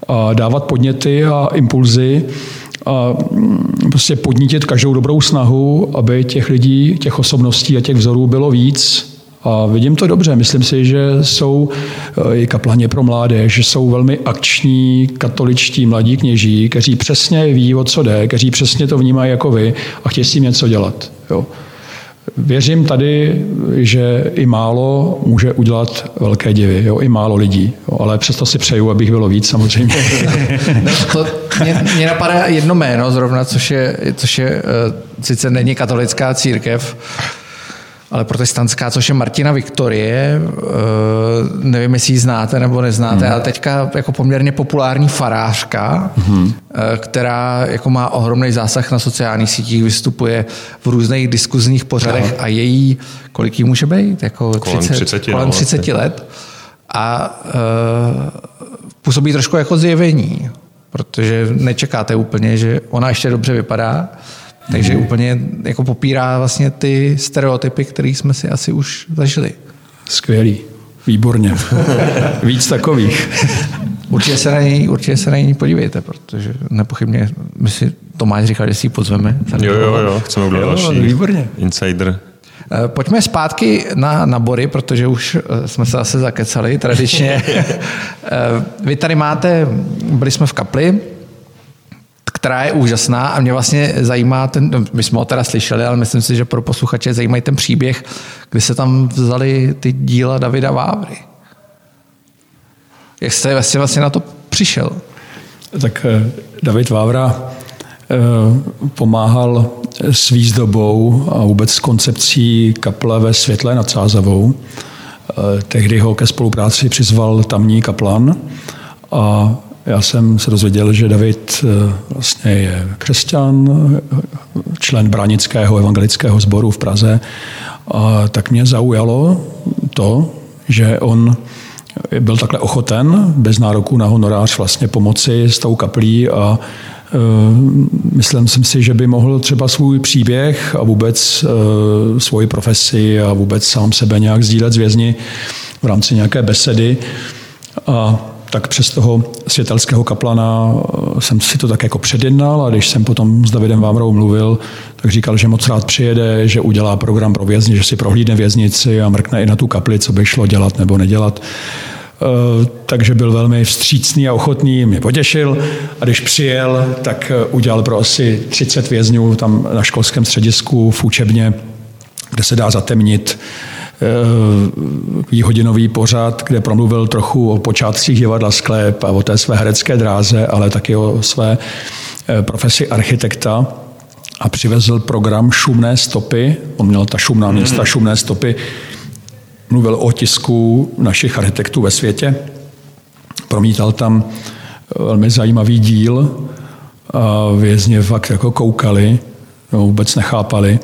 a dávat podněty a impulzy a mm, prostě podnítit každou dobrou snahu, aby těch lidí, těch osobností a těch vzorů bylo víc a vidím to dobře. Myslím si, že jsou eh, i kaplaně pro mládež, že jsou velmi akční katoličtí mladí kněží, kteří přesně ví, o co jde, kteří přesně to vnímají jako vy a chtějí s tím něco dělat. Jo. Věřím tady, že i málo může udělat velké divy, jo, i málo lidí, jo, ale přesto si přeju, abych bylo víc samozřejmě. to, mě, mě napadá jedno jméno zrovna, což je, což je eh, sice není katolická církev, ale protestantská, což je Martina Viktorie. Eh, nevím, jestli ji znáte nebo neznáte, hmm. ale teďka jako poměrně populární farářka, hmm. která jako má ohromný zásah na sociálních sítích, vystupuje v různých diskuzních pořadech no. a její, kolik jí může být? Jako kolem 30, 30, kolem no, 30 vlastně. let. A uh, působí trošku jako zjevení, protože nečekáte úplně, že ona ještě dobře vypadá, takže mm. úplně jako popírá vlastně ty stereotypy, které jsme si asi už zažili. Skvělý. Výborně. Víc takových. Určitě se, na něj, určitě se na něj podívejte, protože nepochybně my si Tomáš říkal, že si ji pozveme. Jo, jo, jo, chceme udělat další výborně. insider. Eh, pojďme zpátky na, na bory, protože už eh, jsme se zase zakecali tradičně. Eh, vy tady máte, byli jsme v kapli, která je úžasná a mě vlastně zajímá ten, no, my jsme ho teda slyšeli, ale myslím si, že pro posluchače zajímají ten příběh, kdy se tam vzali ty díla Davida Vávry. Jak jste vlastně, vlastně na to přišel? Tak eh, David Vávra eh, pomáhal s výzdobou a vůbec s koncepcí kaple ve Světle nad Sázavou. Eh, tehdy ho ke spolupráci přizval tamní kaplan a já jsem se dozvěděl, že David eh, vlastně je křesťan, člen Bránického evangelického sboru v Praze. A tak mě zaujalo to, že on byl takhle ochoten, bez nároku na honorář, vlastně pomoci s tou kaplí a eh, Myslím jsem si, že by mohl třeba svůj příběh a vůbec eh, svoji profesi a vůbec sám sebe nějak sdílet z vězni v rámci nějaké besedy. A tak přes toho světelského kaplana eh, jsem si to tak jako předjednal a když jsem potom s Davidem Vámrou mluvil, tak říkal, že moc rád přijede, že udělá program pro vězni, že si prohlídne věznici a mrkne i na tu kapli, co by šlo dělat nebo nedělat. Eh, takže byl velmi vstřícný a ochotný, mě potěšil a když přijel, tak eh, udělal pro asi 30 vězňů tam na školském středisku v učebně, kde se dá zatemnit hodinový pořad, kde promluvil trochu o počátcích divadla Sklep a o té své herecké dráze, ale taky o své eh, profesi architekta a přivezl program Šumné stopy. On měl ta šumná města, šumné stopy. Mluvil o tisku našich architektů ve světě. Promítal tam eh, velmi zajímavý díl a vězně fakt jako koukali, no, vůbec nechápali.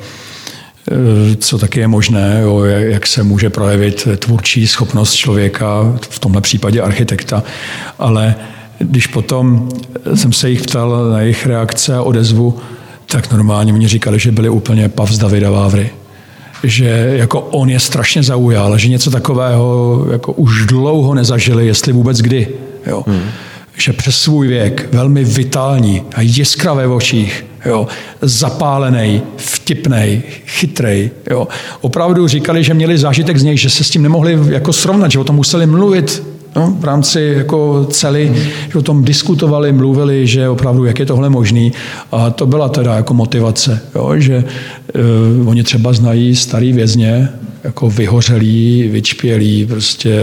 Eh, co taky je možné, jo, jak se může projevit tvůrčí schopnost člověka, v tomhle případě architekta. Ale když potom jsem se jich ptal na jejich reakce a odezvu, tak normálně oni říkali, že byli úplně pav z Davida Vávry. že jako on je strašně zaujal, že něco takového jako už dlouho nezažili, jestli vůbec kdy. Jo. Hmm. Že přes svůj věk, velmi vitální a jiskravé v očích, jo, zapálený, vtipný, chytrej. Jo. Opravdu říkali, že měli zážitek z něj, že se s tím nemohli jako srovnat, že o tom museli mluvit no, v rámci jako celý, že o tom diskutovali, mluvili, že opravdu, jak je tohle možný. A to byla teda jako motivace, jo, že uh, oni třeba znají starý vězně, jako vyhořelý, vyčpělý, prostě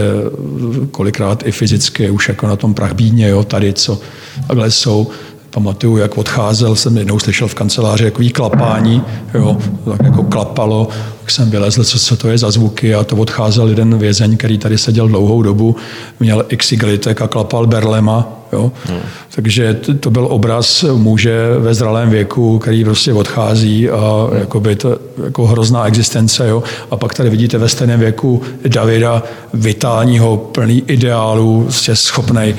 kolikrát i fyzicky, už jako na tom prachbídně, jo, tady, co takhle jsou, pamatuju, jak odcházel, jsem jednou slyšel v kanceláři takový klapání, jo, tak jako klapalo, tak jsem vylezl, co, co to je za zvuky a to odcházel jeden vězeň, který tady seděl dlouhou dobu, měl x a klapal berlema, jo. Hmm. Takže to, byl obraz muže ve zralém věku, který prostě odchází a jakoby to, jako hrozná existence, jo. A pak tady vidíte ve stejném věku Davida, vitálního, plný ideálů, prostě schopnej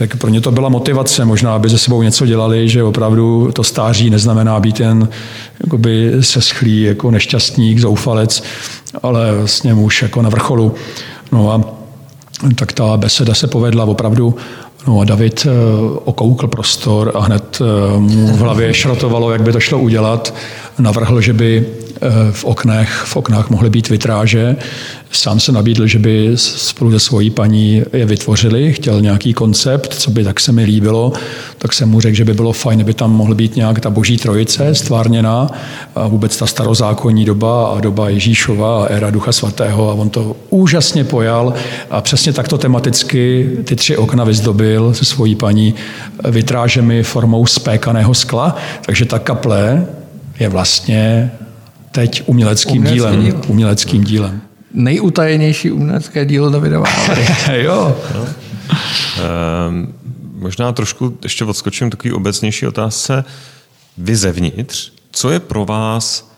tak pro ně to byla motivace, možná, aby ze sebou něco dělali, že opravdu to stáří neznamená být jen jakoby seschlý, jako nešťastník, zoufalec, ale vlastně muž jako na vrcholu. No a tak ta beseda se povedla opravdu No a David eh, okoukl prostor a hned eh, mu v hlavě šrotovalo, jak by to šlo udělat. Navrhl, že by v oknech, v oknách mohly být vitráže. Sám se nabídl, že by spolu se svojí paní je vytvořili, chtěl nějaký koncept, co by tak se mi líbilo, tak jsem mu řekl, že by bylo fajn, aby tam mohl být nějak ta boží trojice stvárněná a vůbec ta starozákonní doba a doba Ježíšova a éra Ducha Svatého a on to úžasně pojal a přesně takto tematicky ty tři okna vyzdobil se svojí paní vitrážemi formou spékaného skla, takže ta kaple je vlastně teď uměleckým Umělecký dílem. Díl. Uměleckým dílem. Nejutajenější umělecké dílo Davida jo. No. Um, možná trošku ještě odskočím takový obecnější otázce. Vy zevnitř, co je pro vás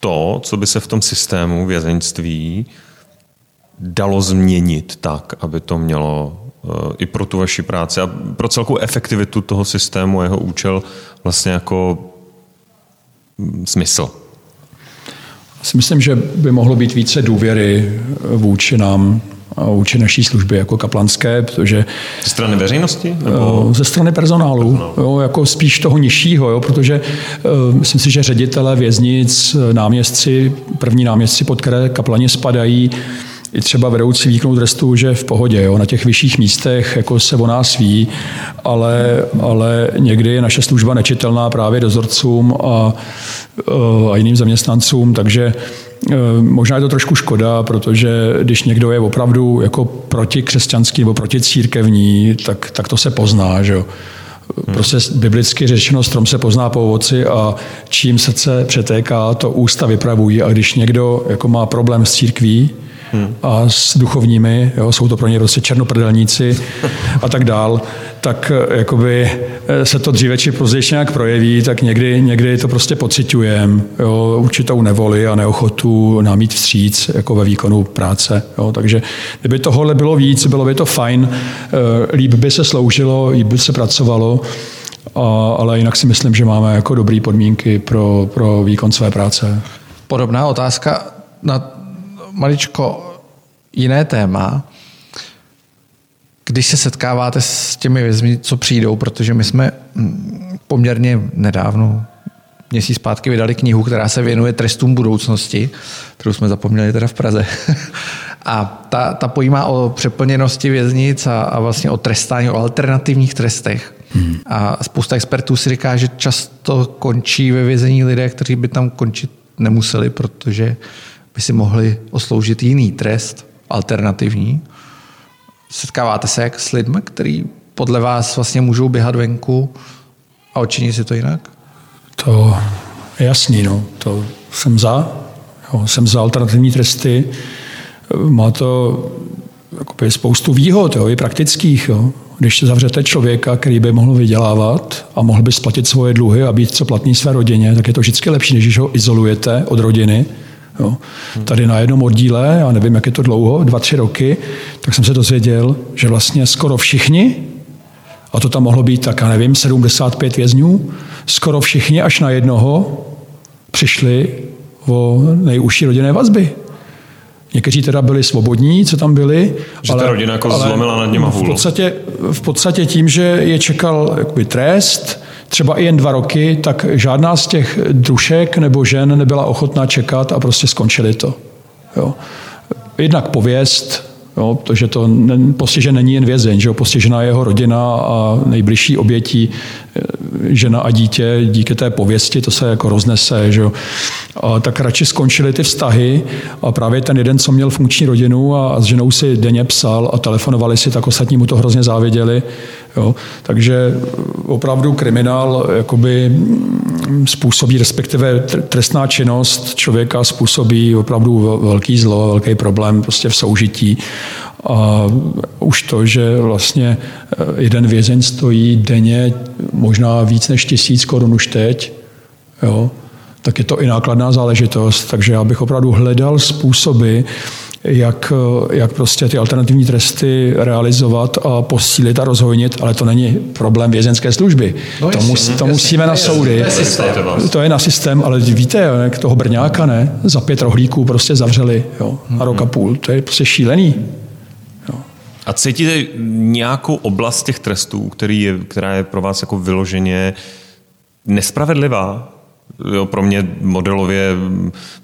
to, co by se v tom systému vězeňství dalo změnit tak, aby to mělo uh, i pro tu vaši práci a pro celkou efektivitu toho systému a jeho účel vlastně jako mm, smysl? Si myslím, že by mohlo být více důvěry vůči nám a vůči naší služby jako kaplanské, protože... Ze strany veřejnosti? Nebo... Ze strany personálu, personálu. Jo, jako spíš toho nižšího, jo, protože uh, myslím si, že ředitele věznic, náměstci, první náměstci, pod které kaplani spadají, i třeba vedoucí výkonu trestu, že v pohodě, jo, na těch vyšších místech jako se o nás ví, ale, ale někdy je naše služba nečitelná právě dozorcům a, a jiným zaměstnancům, takže e, Možná je to trošku škoda, protože když někdo je opravdu jako protikřesťanský nebo proticírkevní, tak, tak to se pozná. Že jo? Prostě biblicky řečeno, strom se pozná po ovoci a čím srdce přetéká, to ústa vypravují. A když někdo jako má problém s církví, hmm. a s duchovními, jo, jsou to pro ně prostě černoprdelníci a tak dál, tak eh, jakoby eh, se to dříve či později nějak projeví, tak někdy, někdy to prostě pocitujeme, určitou nevoli a neochotu námít vstříc jako ve výkonu práce. Jo. Takže kdyby tohle bylo víc, bylo by to fajn, eh, líp by se sloužilo, líp by se pracovalo, a, ale jinak si myslím, že máme jako dobré podmínky pro, pro výkon své práce. Podobná otázka na maličko jiné téma. Když se setkáváte s těmi vězmi, co přijdou, protože my jsme mm, poměrně nedávno, měsíc zpátky vydali knihu, která se věnuje trestům budoucnosti, kterou jsme zapomněli teda v Praze. A ta, ta pojímá o přeplněnosti věznic a, a vlastně o trestání, o alternativních trestech. Hmm. A spousta expertů si říká, že často končí ve vězení lidé, kteří by tam končit nemuseli, protože by si mohli osloužit jiný trest, alternativní. Setkáváte se jak s lidmi, kteří podle vás vlastně můžou běhat venku a očinit si to jinak? To je jasný, no. To jsem za. Jo, jsem za alternativní tresty. Má to jakoby, spoustu výhod, jo, i praktických. Jo. Když se zavřete člověka, který by mohl vydělávat a mohl by splatit svoje dluhy a být co platný své rodině, tak je to vždycky lepší, než když ho izolujete od rodiny Jo. Tady na jednom oddíle, já nevím, jak je to dlouho, dva, tři roky, tak jsem se dozvěděl, že vlastně skoro všichni, a to tam mohlo být tak, já nevím, 75 vězňů, skoro všichni až na jednoho přišli o nejužší rodinné vazby. Někteří teda byli svobodní, co tam byli. Že ale, ta rodina jako ale zlomila nad něma v podstatě, v podstatě tím, že je čekal jakoby trest, třeba i jen dva roky, tak žádná z těch drušek nebo žen nebyla ochotná čekat a prostě skončili to. Jo. Jednak pověst, Jo, to, že to postižen není jen vězeň, že jo, postižená je jeho rodina a nejbližší obětí e, žena a dítě díky té pověsti, to se jako roznese. Že jo. A tak radši skončily ty vztahy a právě ten jeden, co měl funkční rodinu a s ženou si denně psal a telefonovali si, tak ostatní mu to hrozně záviděli. Jo. Takže opravdu kriminál jakoby způsobí, respektive trestná činnost člověka způsobí opravdu velký zlo, velký problém prostě v soužití. A už to, že vlastně eh, jeden vězeň stojí denně možná víc než tisíc korun už teď, jo, tak je to i nákladná záležitost. Takže já bych opravdu hledal způsoby, jak, jak prostě ty alternativní tresty realizovat a posílit a rozhojnit, ale to není problém vězenské služby. No, to, mus, to musíme na soudy. To je na systém, ale víte, jak toho Brňáka, ne? Za pět rohlíků prostě zavřeli, jo, a rok a půl. To je prostě šílený. Jo. A cítíte nějakou oblast těch trestů, který je, která je pro vás jako vyloženě nespravedlivá? Jo, pro mě modelově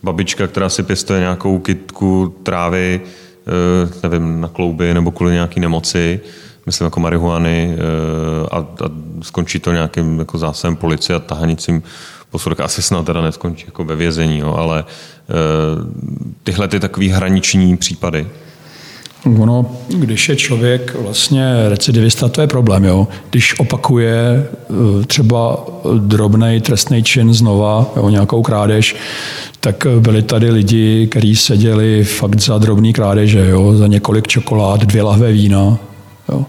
babička, která si pěstuje nějakou kytku trávy, eh, nevím, na klouby nebo kvůli nějaký nemoci, myslím jako marihuany eh, a, a skončí to nějakým jako zásahem policie a tahanicím posudek. Asi snad teda neskončí jako ve vězení, jo, ale eh, tyhle ty takový hraniční případy. Ono, když je člověk vlastně recidivista, to je problém. Jo? Když opakuje eh, třeba drobný trestný čin znova, jo, nějakou krádež, tak byli tady lidi, kteří seděli fakt za drobný krádeže, jo? za několik čokolád, dvě lahve vína. Jo?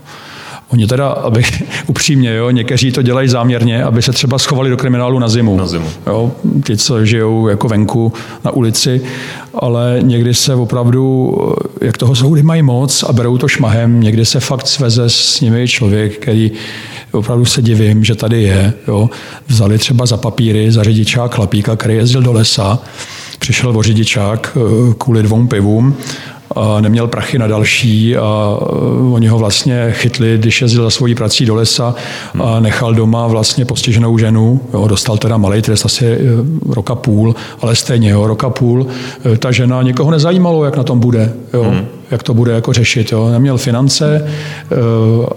Oni teda, aby upřímně, jo, někteří to dělají záměrně, aby se třeba schovali do kriminálu na zimu. Na zimu. Jo, ti, co žijou jako venku na ulici, ale někdy se opravdu, jak toho soudy mají moc a berou to šmahem, někdy se fakt sveze s nimi člověk, který opravdu se divím, že tady je. Jo. Vzali třeba za papíry, za řidičák chlapíka, který jezdil do lesa, přišel o řidičák eh, kvůli dvou pivům neměl prachy na další a e, oni ho vlastně chytli, když jezdil za svojí prací do lesa a nechal doma vlastně postiženou ženu. Jo, dostal teda malý trest, asi e, roka půl, ale stejně, jo, roka půl. E, ta žena někoho nezajímalo, jak na tom bude. Jo. Hmm jak to bude jako řešit. Jo. Neměl finance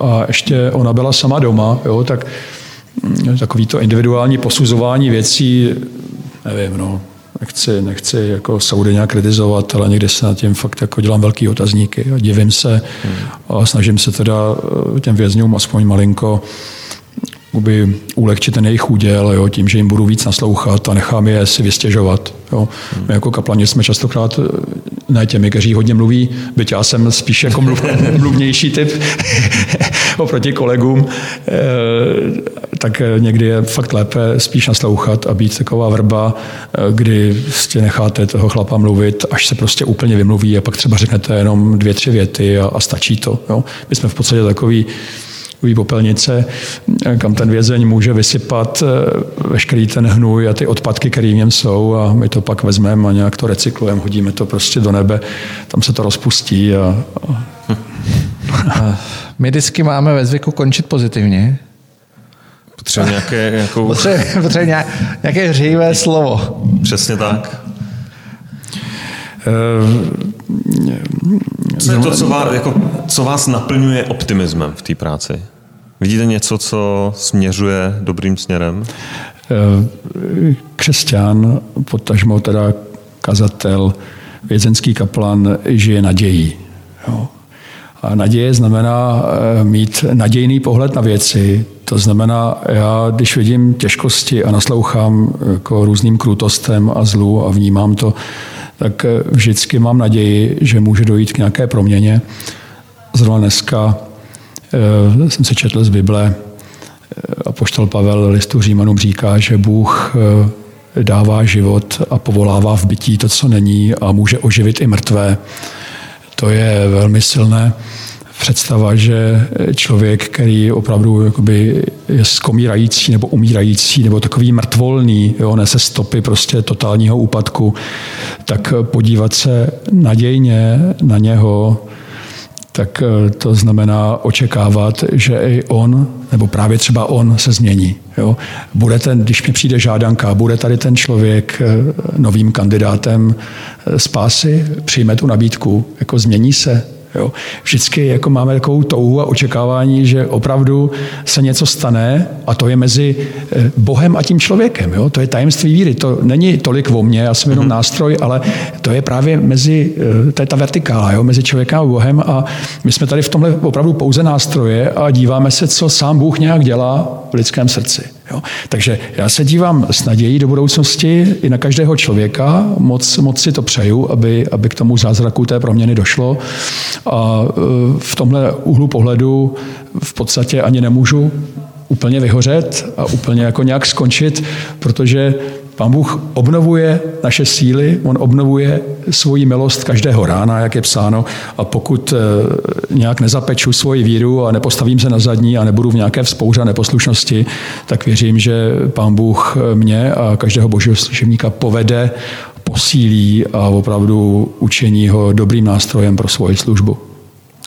a ještě ona byla sama doma, jo, tak mm, takový to individuální posuzování věcí, nevím, no, nechci, nechci jako soudy nějak kritizovat, ale někdy se na tím fakt jako dělám velký otazníky a divím se a snažím se teda eh, těm vězňům aspoň malinko by ulehčit ten jejich úděl, jo, tím, že jim budu víc naslouchat a nechám je si vystěžovat. Jo. My jako kaplani jsme častokrát eh, ne těmi, kteří hodně mluví, byť já jsem spíš jako mluv, mluvnější typ oproti kolegům, eh, tak někdy je fakt lépe spíš naslouchat a být taková vrba, eh, kdy prostě necháte toho chlapa mluvit, až se prostě úplně vymluví a pak třeba řeknete jenom dvě, tři věty a, a stačí to. Jo. My jsme v podstatě takový takový popelnice, kam ten vězeň může vysypat eh, veškerý ten hnůj a ty odpadky, které v něm jsou a my to pak vezmeme a nějak to recyklujeme, hodíme to prostě do nebe, tam se to rozpustí. A, a... My vždycky máme ve zvyku končit pozitivně. Potřebuje nějaké, nějakou... potřebuje, nějaké hřejivé slovo. Přesně tak. Co je to, co vás, jako, co vás naplňuje optimismem v té práci? Vidíte něco, co směřuje dobrým směrem? Eh, křesťan, potažmo teda kazatel, vězenský kaplan žije nadějí. Jo. A naděje znamená eh, mít nadějný pohled na věci. To znamená, já když vidím těžkosti a naslouchám jako různým krutostem a zlu a vnímám to, tak eh, vždycky mám naději, že může dojít k nějaké proměně. Zrovna dneska eh, jsem se četl z Bible a poštol Pavel listu Římanům říká, že Bůh dává život a povolává v bytí to, co není a může oživit i mrtvé. To je velmi silné představa, že člověk, který opravdu jakoby je skomírající nebo umírající nebo takový mrtvolný, jo, nese stopy prostě totálního úpadku, tak podívat se nadějně na něho, tak eh, to znamená očekávat, že i on, nebo právě třeba on se změní. Jo? Bude ten, když mi přijde žádanka, bude tady ten člověk eh, novým kandidátem eh, spásy, přijme tu nabídku, jako změní se, Jo. Vždycky jako máme takovou touhu a očekávání, že opravdu se něco stane a to je mezi eh, Bohem a tím člověkem. Jo. To je tajemství víry. To není tolik o mně, já jsem jenom mhm. nástroj, ale to je právě mezi, eh, to je ta vertikála, jo, mezi člověkem a Bohem a my jsme tady v tomhle opravdu pouze nástroje a díváme se, co sám Bůh nějak dělá v lidském srdci. Jo. Takže já se dívám s nadějí do budoucnosti i na každého člověka. Moc, moc si to přeju, aby, aby k tomu zázraku té proměny došlo. A e, v tomhle úhlu pohledu v podstatě ani nemůžu úplně vyhořet a úplně jako nějak skončit, protože Pán Bůh obnovuje naše síly, on obnovuje svoji milost každého rána, jak je psáno, a pokud eh, nějak nezapeču svoji víru a nepostavím se na zadní a nebudu v nějaké vzpouře neposlušnosti, tak věřím, že Pán Bůh mě a každého božího služebníka povede, posílí a opravdu učení ho dobrým nástrojem pro svoji službu.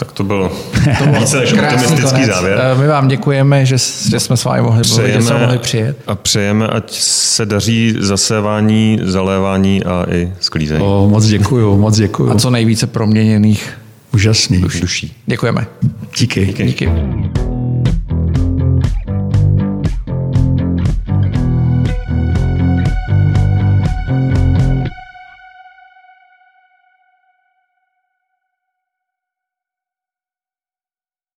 Tak to bylo, to bylo více než optimistický závěr. Eh, my vám děkujeme, že, že jsme s vámi mohli, přejeme, že jsme mohli přijet. A přejeme, ať se daří zasévání, zalévání a i sklízení. O, moc děkuju, moc děkuju. A co nejvíce proměněných Úžasný. duší. Děkujeme. Díky. Díky. Díky.